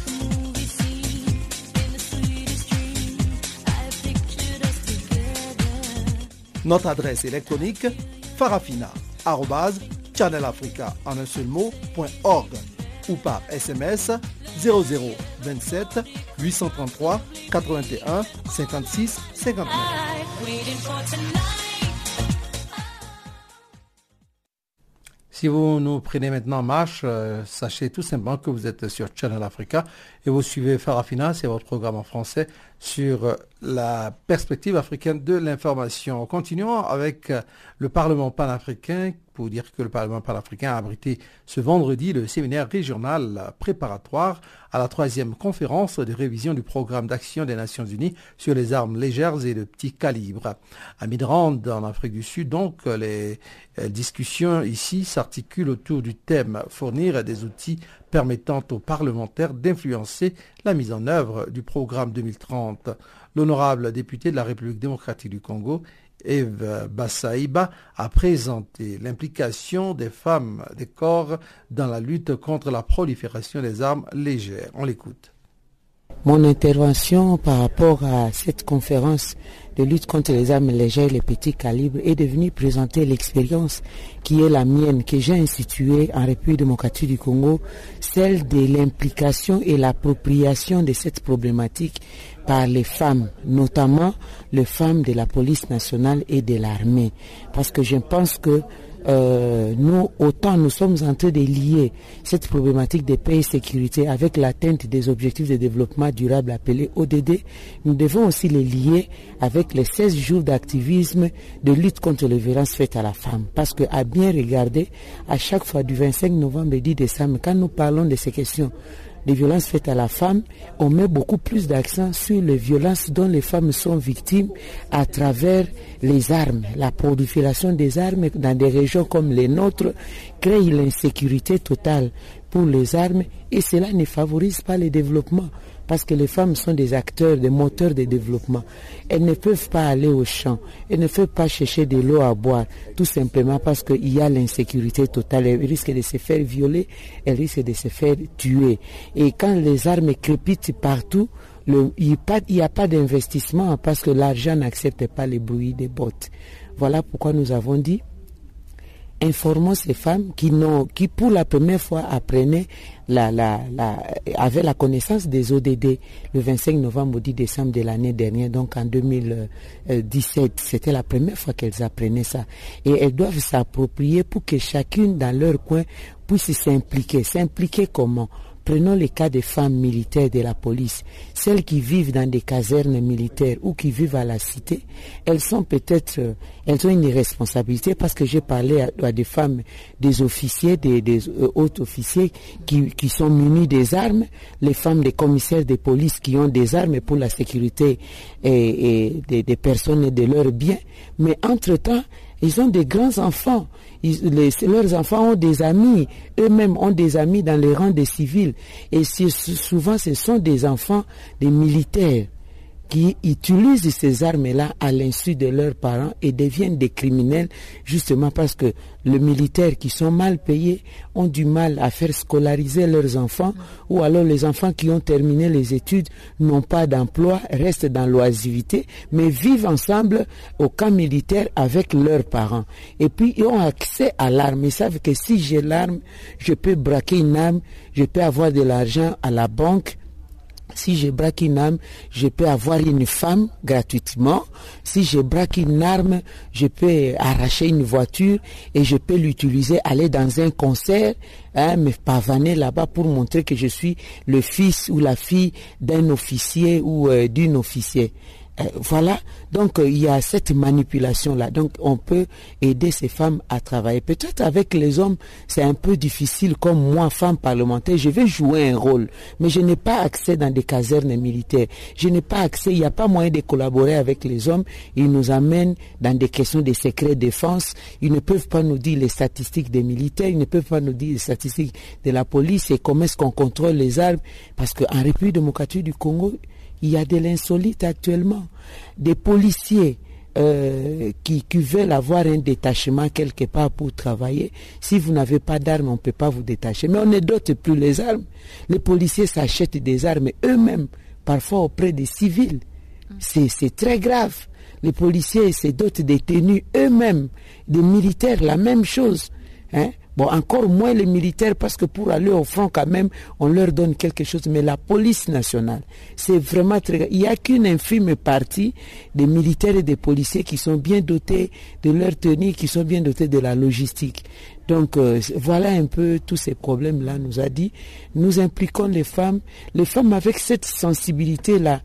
Notre adresse électronique farafina.channelafrica en un seul ou par SMS 0027 833 81 56 59. Si vous nous prenez maintenant en marche, euh, sachez tout simplement que vous êtes sur Channel Africa et vous suivez Farafina, c'est votre programme en français sur euh, la perspective africaine de l'information. Continuons avec euh, le Parlement panafricain pour dire que le Parlement panafricain a abrité ce vendredi le séminaire régional préparatoire à la troisième conférence de révision du programme d'action des Nations Unies sur les armes légères et de petit calibre. À Midrand, en Afrique du Sud, donc, les euh, discussions ici s'articulent autour du thème fournir des outils permettant aux parlementaires d'influencer la mise en œuvre du programme 2030. L'honorable député de la République démocratique du Congo, Eve Bassaïba, a présenté l'implication des femmes des corps dans la lutte contre la prolifération des armes légères. On l'écoute. Mon intervention par rapport à cette conférence de lutte contre les armes légères et les petits calibres est de venir présenter l'expérience qui est la mienne, que j'ai instituée en République démocratique du Congo, celle de l'implication et l'appropriation de cette problématique par les femmes, notamment les femmes de la police nationale et de l'armée. Parce que je pense que euh, nous, autant nous sommes en train de lier cette problématique de paix et sécurité avec l'atteinte des objectifs de développement durable appelés ODD, nous devons aussi les lier avec les 16 jours d'activisme de lutte contre les violences faites à la femme. Parce que, à bien regarder, à chaque fois du 25 novembre et 10 décembre, quand nous parlons de ces questions, les violences faites à la femme, on met beaucoup plus d'accent sur les violences dont les femmes sont victimes à travers les armes. La prolifération des armes dans des régions comme les nôtres crée l'insécurité totale pour les armes et cela ne favorise pas le développement parce que les femmes sont des acteurs, des moteurs de développement. Elles ne peuvent pas aller au champ, elles ne peuvent pas chercher de l'eau à boire, tout simplement parce qu'il y a l'insécurité totale. Elles risquent de se faire violer, elles risquent de se faire tuer. Et quand les armes crépitent partout, il n'y a pas d'investissement parce que l'argent n'accepte pas les bruits des bottes. Voilà pourquoi nous avons dit informons ces femmes qui, qui pour la première fois apprenaient la, la, la, avaient la connaissance des ODD le 25 novembre au 10 décembre de l'année dernière, donc en 2017. C'était la première fois qu'elles apprenaient ça. Et elles doivent s'approprier pour que chacune dans leur coin puisse s'impliquer. S'impliquer comment? Prenons les cas des femmes militaires de la police, celles qui vivent dans des casernes militaires ou qui vivent à la cité, elles sont peut-être, euh, elles ont une responsabilité parce que j'ai parlé à, des femmes, des officiers, des, euh, hauts officiers qui, qui, sont munis des armes, les femmes des commissaires de police qui ont des armes pour la sécurité et des, des personnes et de leurs biens. Mais entre-temps, ils ont des grands enfants. Leurs enfants ont des amis, eux-mêmes ont des amis dans les rangs des civils. Et souvent, ce sont des enfants des militaires qui utilisent ces armes-là à l'insu de leurs parents et deviennent des criminels justement parce que les militaires qui sont mal payés ont du mal à faire scolariser leurs enfants ou alors les enfants qui ont terminé les études n'ont pas d'emploi, restent dans l'oisivité mais vivent ensemble au camp militaire avec leurs parents. Et puis ils ont accès à l'arme. Ils savent que si j'ai l'arme, je peux braquer une arme, je peux avoir de l'argent à la banque si je braque une arme, je peux avoir une femme gratuitement. Si je braque une arme, je peux arracher une voiture et je peux l'utiliser, aller dans un concert, hein, me pavaner là-bas pour montrer que je suis le fils ou la fille d'un officier ou euh, d'une officier. Euh, voilà, donc euh, il y a cette manipulation-là. Donc on peut aider ces femmes à travailler. Peut-être avec les hommes, c'est un peu difficile, comme moi, femme parlementaire, je vais jouer un rôle, mais je n'ai pas accès dans des casernes militaires. Je n'ai pas accès, il n'y a pas moyen de collaborer avec les hommes. Ils nous amènent dans des questions de secret défense. Ils ne peuvent pas nous dire les statistiques des militaires, ils ne peuvent pas nous dire les statistiques de la police et comment est-ce qu'on contrôle les armes. Parce qu'en République démocratique du Congo, il y a de l'insolite actuellement. Des policiers euh, qui, veulent avoir un détachement quelque part pour travailler. Si vous n'avez pas d'armes, on ne peut pas vous détacher. Mais on ne dote plus les armes. Les policiers s'achètent des armes eux-mêmes, parfois auprès des civils. C'est très grave. Les policiers se dotent des tenues eux-mêmes, des militaires, la même chose. Hein? Bon, encore moins les militaires parce que pour aller au front quand même, on leur donne quelque chose. Mais la police nationale, c'est vraiment très... Il n'y a qu'une infime partie des militaires et des policiers qui sont bien dotés de leur tenue, qui sont bien dotés de la logistique. Donc euh, voilà un peu tous ces problèmes-là, nous a dit. Nous impliquons les femmes, les femmes avec cette sensibilité-là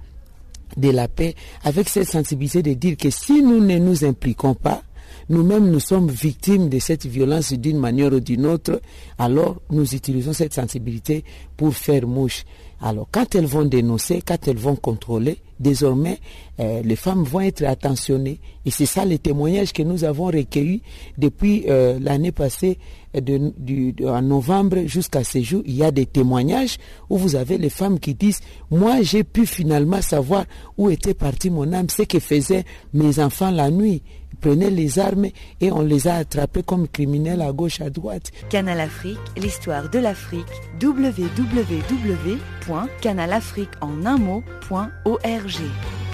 de la paix, avec cette sensibilité de dire que si nous ne nous impliquons pas, nous-mêmes nous sommes victimes de cette violence d'une manière ou d'une autre, alors nous utilisons cette sensibilité pour faire mouche. Alors quand elles vont dénoncer, quand elles vont contrôler, désormais euh, les femmes vont être attentionnées. Et c'est ça les témoignages que nous avons recueillis depuis euh, l'année passée, en novembre jusqu'à ce jour. Il y a des témoignages où vous avez les femmes qui disent, moi j'ai pu finalement savoir où était parti mon âme, ce que faisaient mes enfants la nuit prenaient les armes et on les a attrapés comme criminels à gauche, à droite. Canal Afrique, l'histoire de l'Afrique, www.canalafriqueenunmot.org.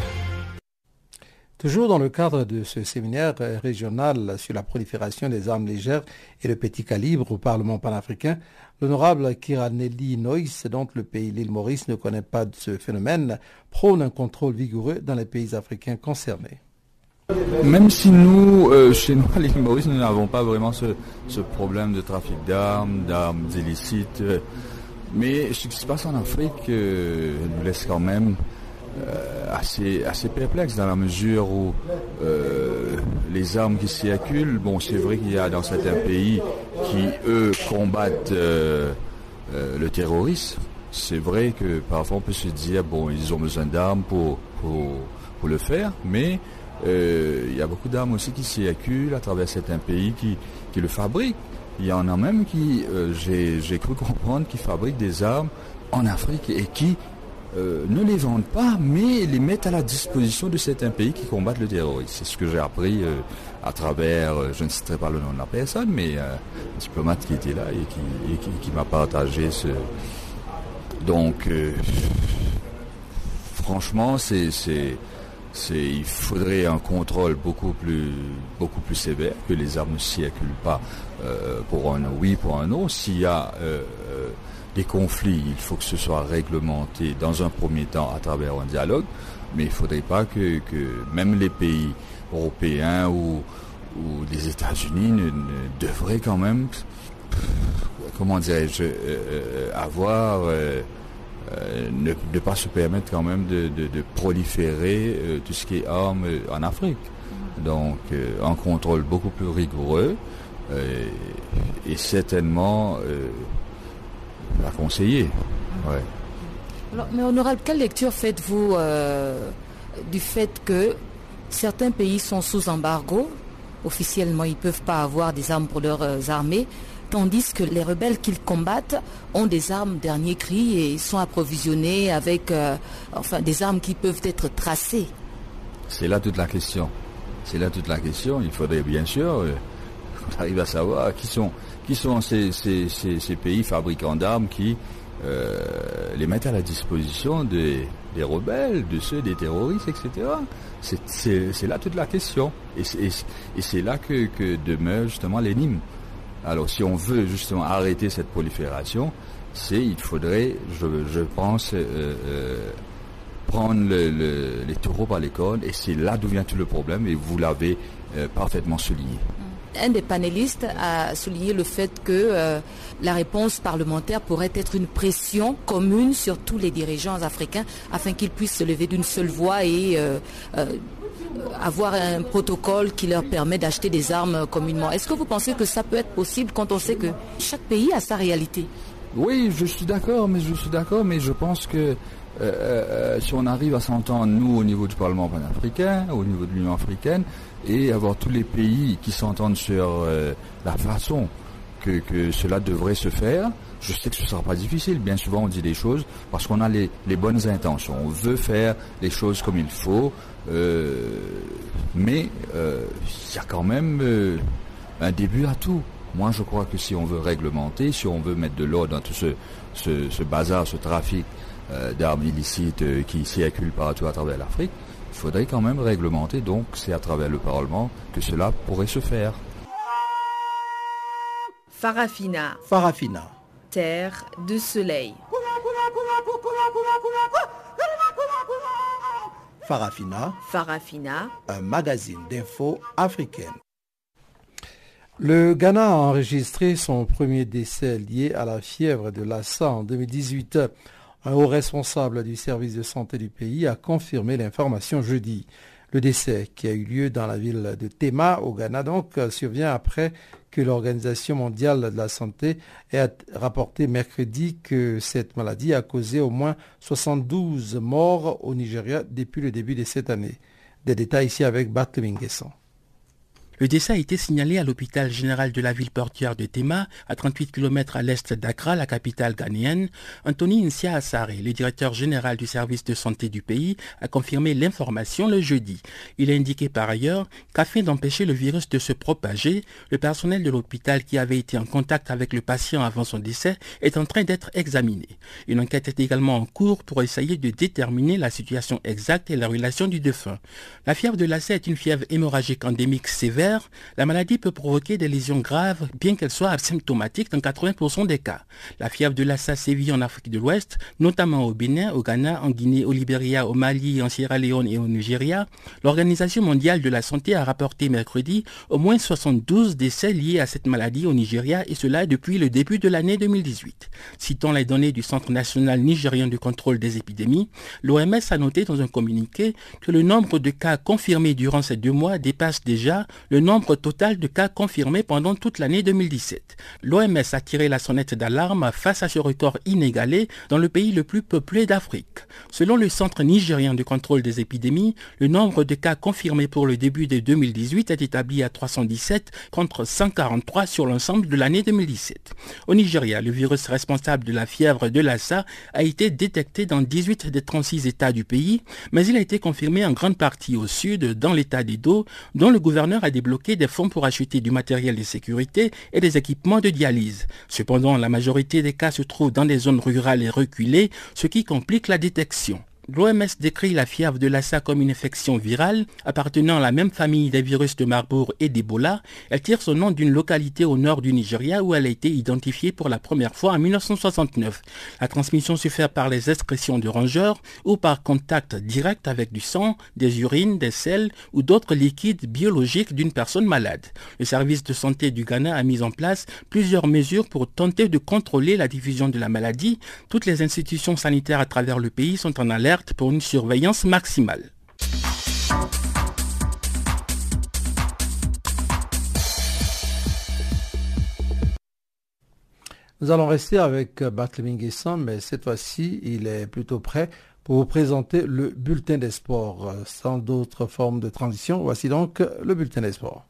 Toujours dans le cadre de ce séminaire régional sur la prolifération des armes légères et le petit calibre au Parlement panafricain, l'honorable Kiranelli Noyce, dont le pays l'île Maurice ne connaît pas de ce phénomène, prône un contrôle vigoureux dans les pays africains concernés. Même si nous, euh, chez nous, l'île Maurice, nous n'avons pas vraiment ce, problème de trafic d'armes, d'armes illicites, euh, mais ce qui se passe en Afrique euh, nous laisse quand même assez, assez perplexe dans la mesure où les armes qui circulent, bon, c'est vrai qu'il y a dans certains pays qui, eux, combattent le terrorisme. C'est vrai que parfois on peut se dire, bon, ils ont besoin d'armes pour, pour, pour le faire, mais euh, il y a beaucoup d'armes aussi qui circulent à travers certains pays qui, qui le fabriquent. Il y en a même qui, euh, j'ai cru comprendre, qui fabriquent des armes en Afrique et qui euh, ne les vendent pas, mais les mettent à la disposition de certains pays qui combattent le terrorisme. C'est ce que j'ai appris à travers, je ne citerai pas le nom de la personne, mais un diplomate qui était là et qui, m'a partagé ce... Donc, franchement, c'est, il faudrait un contrôle beaucoup plus, beaucoup plus sévère, que les armes ne circulent pas euh, pour un oui, pour un non. S'il y a euh, euh, des conflits, il faut que ce soit réglementé dans un premier temps à travers un dialogue, mais il ne faudrait pas que, que, même les pays européens ou, ou les États-Unis ne, devraient quand même, comment dirais-je, avoir euh, ne, pas se permettre quand même de, proliférer euh, tout ce qui est armes euh, en Afrique. Donc un contrôle beaucoup plus rigoureux et certainement à conseiller. mais honorable, quelle lecture faites-vous du fait que certains pays sont sous embargo? Officiellement, ils ne peuvent pas avoir des armes pour leurs armées, tandis que les rebelles qu'ils combattent ont des armes dernier cri et sont approvisionnés avec euh, enfin, des armes qui peuvent être tracées. C'est là toute la question. C'est là toute la question. Il faudrait bien sûr euh, qu'on arrive à savoir qui sont, qui sont ces, pays fabricants d'armes qui euh, les mettent à la disposition des, rebelles, de ceux des terroristes, etc. C'est là toute la question. Et c'est là que, que demeure justement l'énigme. Alors si on veut justement arrêter cette prolifération, c'est il faudrait, je, pense, euh, euh, prendre les taureaux par les cornes et c'est là d'où vient tout le problème et vous l'avez euh, parfaitement souligné. Un des panélistes a souligné le fait que la réponse parlementaire pourrait être une pression commune sur tous les dirigeants africains afin qu'ils puissent se lever d'une seule voix et avoir un protocole qui leur permet d'acheter des armes communément. Est-ce que vous pensez que ça peut être possible quand on sait que chaque pays a sa réalité? Oui, je suis d'accord, mais je suis d'accord, mais je pense que euh, euh, si on arrive à s'entendre, nous, au niveau du Parlement panafricain, au niveau de l'Union africaine, et avoir tous les pays qui s'entendent sur euh, la façon que, cela devrait se faire, je sais que ce ne sera pas difficile. Bien souvent, on dit des choses parce qu'on a les, bonnes intentions. On veut faire les choses comme il faut. Euh, mais euh, il y a quand même un début à tout. Moi, je crois que si on veut réglementer, si on veut mettre de l'ordre dans tout ce, ce, bazar, ce trafic d'armes illicites qui circulent partout à travers l'Afrique, il faudrait quand même réglementer. Donc, c'est à travers le Parlement que cela pourrait se faire. Farafina. Farafina. Terre de soleil. Farafina. Farafina. Un magazine d'infos africaine. Le Ghana a enregistré son premier décès lié à la fièvre de Lassa en 2018. Un haut responsable du service de santé du pays a confirmé l'information jeudi. Le décès qui a eu lieu dans la ville de Tema au Ghana donc survient après que l'Organisation mondiale de la santé ait rapporté mercredi que cette maladie a causé au moins 72 morts au Nigeria depuis le début de cette année. Des détails ici avec Barthélémy Guesson. Le décès a été signalé à l'hôpital général de la ville portuaire de Tema, à 38 km à l'est d'Accra, la capitale ghanéenne. Anthony Nsia Assare, le directeur général du service de santé du pays, a confirmé l'information le jeudi. Il a indiqué par ailleurs qu'afin d'empêcher le virus de se propager, le personnel de l'hôpital qui avait été en contact avec le patient avant son décès est en train d'être examiné. Une enquête est également en cours pour essayer de déterminer la situation exacte et la relation du défunt. La fièvre de lacet est une fièvre hémorragique endémique sévère la maladie peut provoquer des lésions graves, bien qu'elle soit asymptomatique dans 80% des cas. La fièvre de Lassa sévit en Afrique de l'Ouest, notamment au Bénin, au Ghana, en Guinée, au Libéria, au Mali, en Sierra Leone et au Nigeria. L'Organisation mondiale de la santé a rapporté mercredi au moins 72 décès liés à cette maladie au Nigeria et cela depuis le début de l'année 2018. Citant les données du Centre national nigérien de contrôle des épidémies, l'OMS a noté dans un communiqué que le nombre de cas confirmés durant ces deux mois dépasse déjà le nombre total de cas confirmés pendant toute l'année 2017. L'OMS a tiré la sonnette d'alarme face à ce record inégalé dans le pays le plus peuplé d'Afrique. Selon le Centre nigérien de contrôle des épidémies, le nombre de cas confirmés pour le début de 2018 est établi à 317 contre 143 sur l'ensemble de l'année 2017. Au Nigeria, le virus responsable de la fièvre de Lassa a été détecté dans 18 des 36 États du pays, mais il a été confirmé en grande partie au sud, dans l'État d'Edo, dont le gouverneur a débloqué des fonds pour acheter du matériel de sécurité et des équipements de dialyse. Cependant, la majorité des cas se trouvent dans des zones rurales et reculées, ce qui complique la détection. L'OMS décrit la fièvre de Lassa comme une infection virale appartenant à la même famille des virus de Marburg et d'Ebola. Elle tire son nom d'une localité au nord du Nigeria où elle a été identifiée pour la première fois en 1969. La transmission se fait par les excrétions de rongeurs ou par contact direct avec du sang, des urines, des selles ou d'autres liquides biologiques d'une personne malade. Le service de santé du Ghana a mis en place plusieurs mesures pour tenter de contrôler la diffusion de la maladie. Toutes les institutions sanitaires à travers le pays sont en alerte pour une surveillance maximale. Nous allons rester avec Barthélémy Guesson, mais cette fois-ci, il est plutôt prêt pour vous présenter le bulletin des sports. Sans d'autres formes de transition, voici donc le bulletin des sports.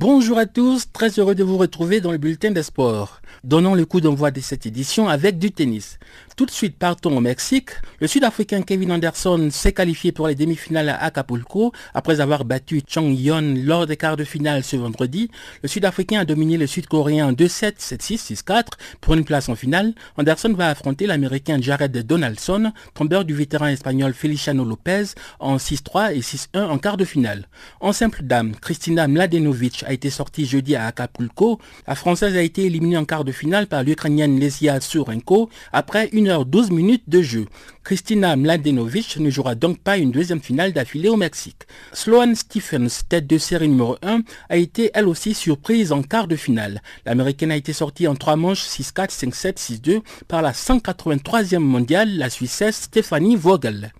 Bonjour à tous, très heureux de vous retrouver dans le bulletin des sports. Donnons le coup d'envoi de cette édition avec du tennis. Tout de suite, partons au Mexique. Le Sud-Africain Kevin Anderson s'est qualifié pour les demi-finales à Acapulco après avoir battu Chang Yon lors des quarts de finale ce vendredi. Le Sud-Africain a dominé le Sud-Coréen 2-7, 7-6, 6-4 pour une place en finale. Anderson va affronter l'Américain Jared Donaldson, tombeur du vétéran espagnol Feliciano Lopez en 6-3 et 6-1 en quart de finale. En simple dame, Kristina Mladenovic a été sortie jeudi à Acapulco. La Française a été éliminée en quart de finale par l'Ukrainienne Lesia Surenko après 1h12 minutes de jeu. Kristina Mladenovic ne jouera donc pas une deuxième finale d'affilée au Mexique. Sloane Stephens, tête de série numéro 1, a été elle aussi surprise en quart de finale. L'Américaine a été sortie en trois manches 6-4, 5-7, 6-2 par la 183e mondiale, la Suissesse Stéphanie Vogel.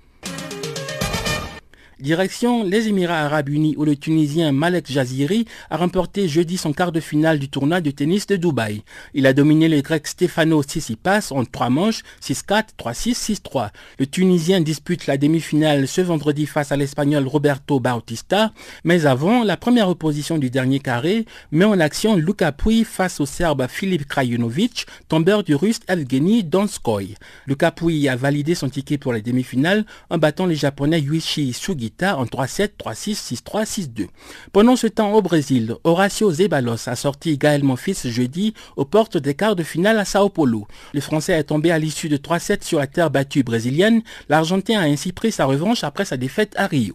Direction les Émirats Arabes Unis où le Tunisien Malek Jaziri a remporté jeudi son quart de finale du tournoi de tennis de Dubaï. Il a dominé le grec Stefano Tsitsipas en trois manches 6-4, 3-6, 6-3. Le Tunisien dispute la demi-finale ce vendredi face à l'Espagnol Roberto Bautista, mais avant, la première opposition du dernier carré met en action Luka Pouy face au Serbe Filip Krajinovic, tombeur du Russe Evgeny Donskoy. Luka Pouy a validé son ticket pour les demi-finales en battant les Japonais Yuichi Sugi en 3-7, 3-6, 6-3, 6-2. Pendant ce temps au Brésil, Horacio Zeballos a sorti Gaël Monfils jeudi aux portes des quarts de finale à Sao Paulo. Le Français est tombé à l'issue de 3-7 sur la terre battue brésilienne. L'Argentin a ainsi pris sa revanche après sa défaite à Rio.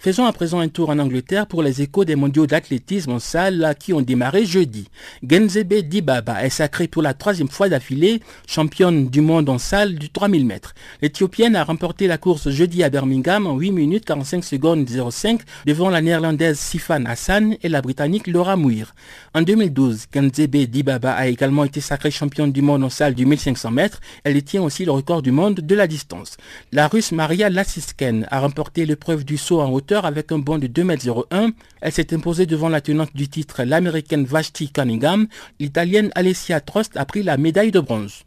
Faisons à présent un tour en Angleterre pour les échos des mondiaux d'athlétisme en salle qui ont démarré jeudi. Genzebe Dibaba est sacrée pour la troisième fois d'affilée championne du monde en salle du 3000 mètres. L'Éthiopienne a remporté la course jeudi à Birmingham en 8 minutes 45 secondes 05 devant la néerlandaise Sifan Hassan et la britannique Laura Muir. En 2012, Genzebe Dibaba a également été sacrée championne du monde en salle du 1500 mètres. Elle détient aussi le record du monde de la distance. La russe Maria Lassisken a remporté l'épreuve du saut en hauteur avec un bond de 2,01 Elle s'est imposée devant la tenante du titre, l'américaine Vashti Cunningham. L'italienne Alessia Trost a pris la médaille de bronze.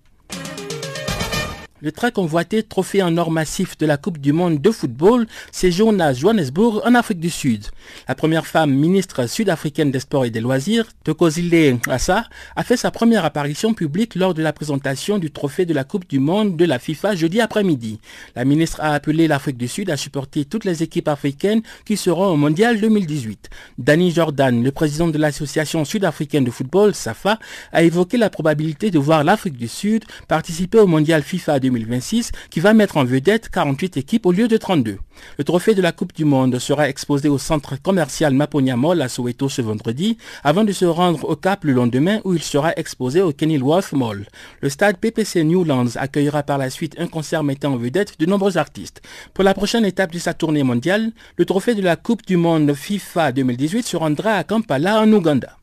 Le très convoité trophée en or massif de la Coupe du monde de football séjourne à Johannesburg en Afrique du Sud. La première femme ministre sud-africaine des Sports et des Loisirs, Tokozile Assa, a fait sa première apparition publique lors de la présentation du trophée de la Coupe du monde de la FIFA jeudi après-midi. La ministre a appelé l'Afrique du Sud à supporter toutes les équipes africaines qui seront au Mondial 2018. Danny Jordan, le président de l'association sud-africaine de football, SAFA, a évoqué la probabilité de voir l'Afrique du Sud participer au Mondial FIFA 2018 2026 qui va mettre en vedette 48 équipes au lieu de 32. Le trophée de la Coupe du Monde sera exposé au centre commercial Maponia Mall à Soweto ce vendredi avant de se rendre au Cap le lendemain où il sera exposé au Kenilworth Mall. Le stade PPC Newlands accueillera par la suite un concert mettant en vedette de nombreux artistes. Pour la prochaine étape de sa tournée mondiale, le trophée de la Coupe du Monde FIFA 2018 se rendra à Kampala en Ouganda.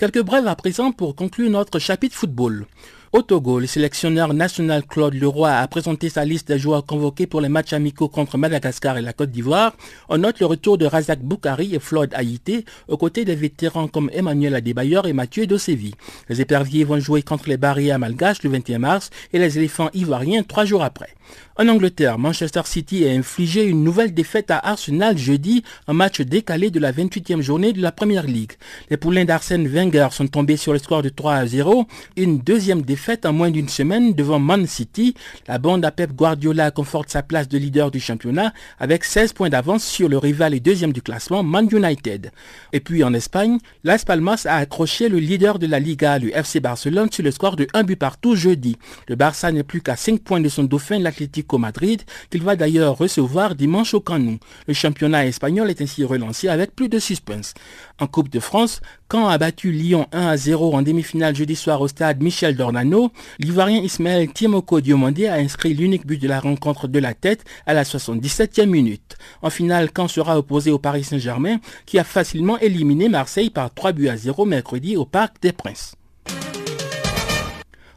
Quelques brèves à présent pour conclure notre chapitre football. Au Togo, le sélectionneur national Claude Leroy a présenté sa liste des joueurs convoqués pour les matchs amicaux contre Madagascar et la Côte d'Ivoire. On note le retour de Razak Boukari et Floyd Haïté, aux côtés des vétérans comme Emmanuel Adebayor et Mathieu Dosevi. Les éperviers vont jouer contre les barrières malgaches le 21 mars et les éléphants ivoiriens trois jours après. En Angleterre, Manchester City a infligé une nouvelle défaite à Arsenal jeudi, un match décalé de la 28e journée de la Première Ligue. Les poulains d'Arsène Wenger sont tombés sur le score de 3 à 0, une deuxième défaite en moins d'une semaine devant Man City, la bande à Pep Guardiola conforte sa place de leader du championnat avec 16 points d'avance sur le rival et deuxième du classement Man United. Et puis en Espagne, Las Palmas a accroché le leader de la Liga, le FC Barcelone, sur le score de 1 but partout jeudi. Le Barça n'est plus qu'à 5 points de son dauphin, l'Atlético Madrid, qu'il va d'ailleurs recevoir dimanche au Canou. Le championnat espagnol est ainsi relancé avec plus de suspense. En Coupe de France, Caen a battu Lyon 1 à 0 en demi-finale jeudi soir au stade Michel Dornano. L'Ivoirien Ismaël Tiemoko Diomandé a inscrit l'unique but de la rencontre de la tête à la 77e minute. En finale, Caen sera opposé au Paris Saint-Germain qui a facilement éliminé Marseille par 3 buts à 0 mercredi au Parc des Princes.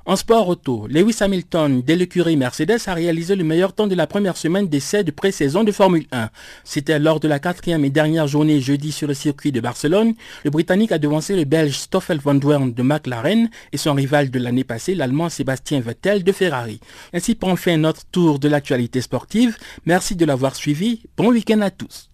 En sport auto, Lewis Hamilton, dès l'écurie Mercedes, a réalisé le meilleur temps de la première semaine d'essai de pré-saison de Formule 1. C'était lors de la quatrième et dernière journée jeudi sur le circuit de Barcelone. Le Britannique a devancé le Belge Stoffel van Dorn de McLaren et son rival de l'année passée, l'Allemand Sébastien Vettel de Ferrari. Ainsi prend fin notre tour de l'actualité sportive. Merci de l'avoir suivi. Bon week-end à tous.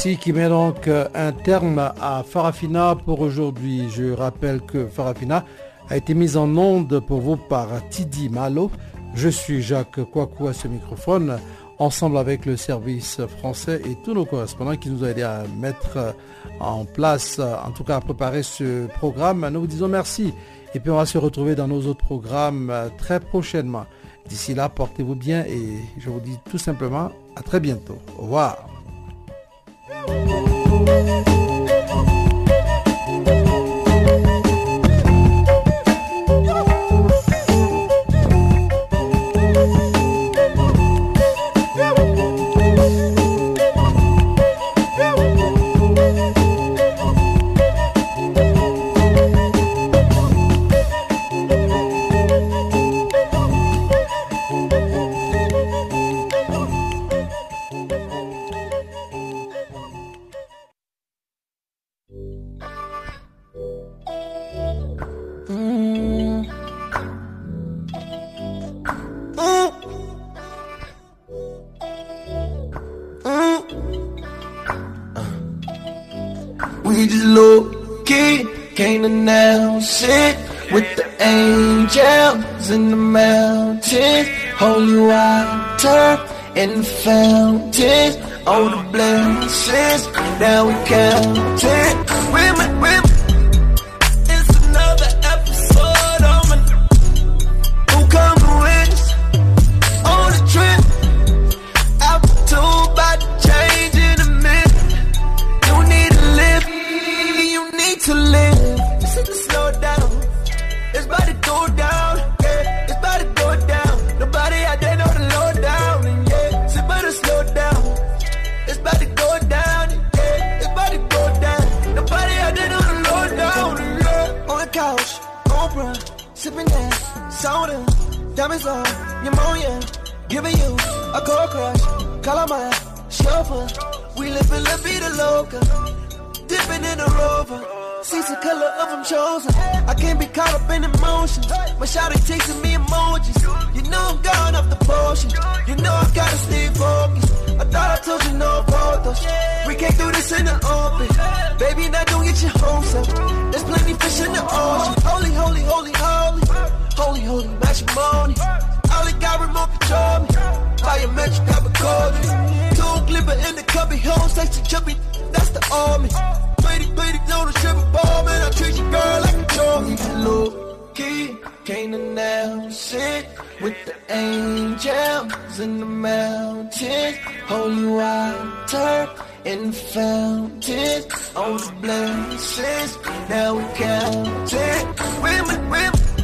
Voici qui met donc un terme à Farafina pour aujourd'hui. Je rappelle que Farafina a été mise en onde pour vous par Tidi Malo. Je suis Jacques Kouakou à ce microphone, ensemble avec le service français et tous nos correspondants qui nous ont aidés à mettre en place, en tout cas à préparer ce programme. Nous vous disons merci et puis on va se retrouver dans nos autres programmes très prochainement. D'ici là, portez-vous bien et je vous dis tout simplement à très bientôt. Au revoir. Woo! We just low key, can't announce it. With the angels in the mountains, holy water and fountains, all the blessings. Now we count it. Women, women. Call on my chauffeur. We live in La Vida Loca. Dipping in a rover. See the color of them chosen. I can't be caught up in emotions. My shawty texting me emojis. You know I'm gone off the potion. You know I gotta stay focused. I thought I told you no photos. We can't do this in the open. Baby, now don't get your hopes up. There's plenty fish in the ocean. Holy, holy, holy, holy. Holy, holy matrimony. Ollie got remote control me. Biometric, got a code. Two glipper in the cubby home, sexy chubby. That's the army. Brady, Brady, know the triple ball, man. I treat your girl like a trophy. Low key, can't announce it. With the angels in the mountains. Holy water and fountains. All the blessings, now we count it. Women, women.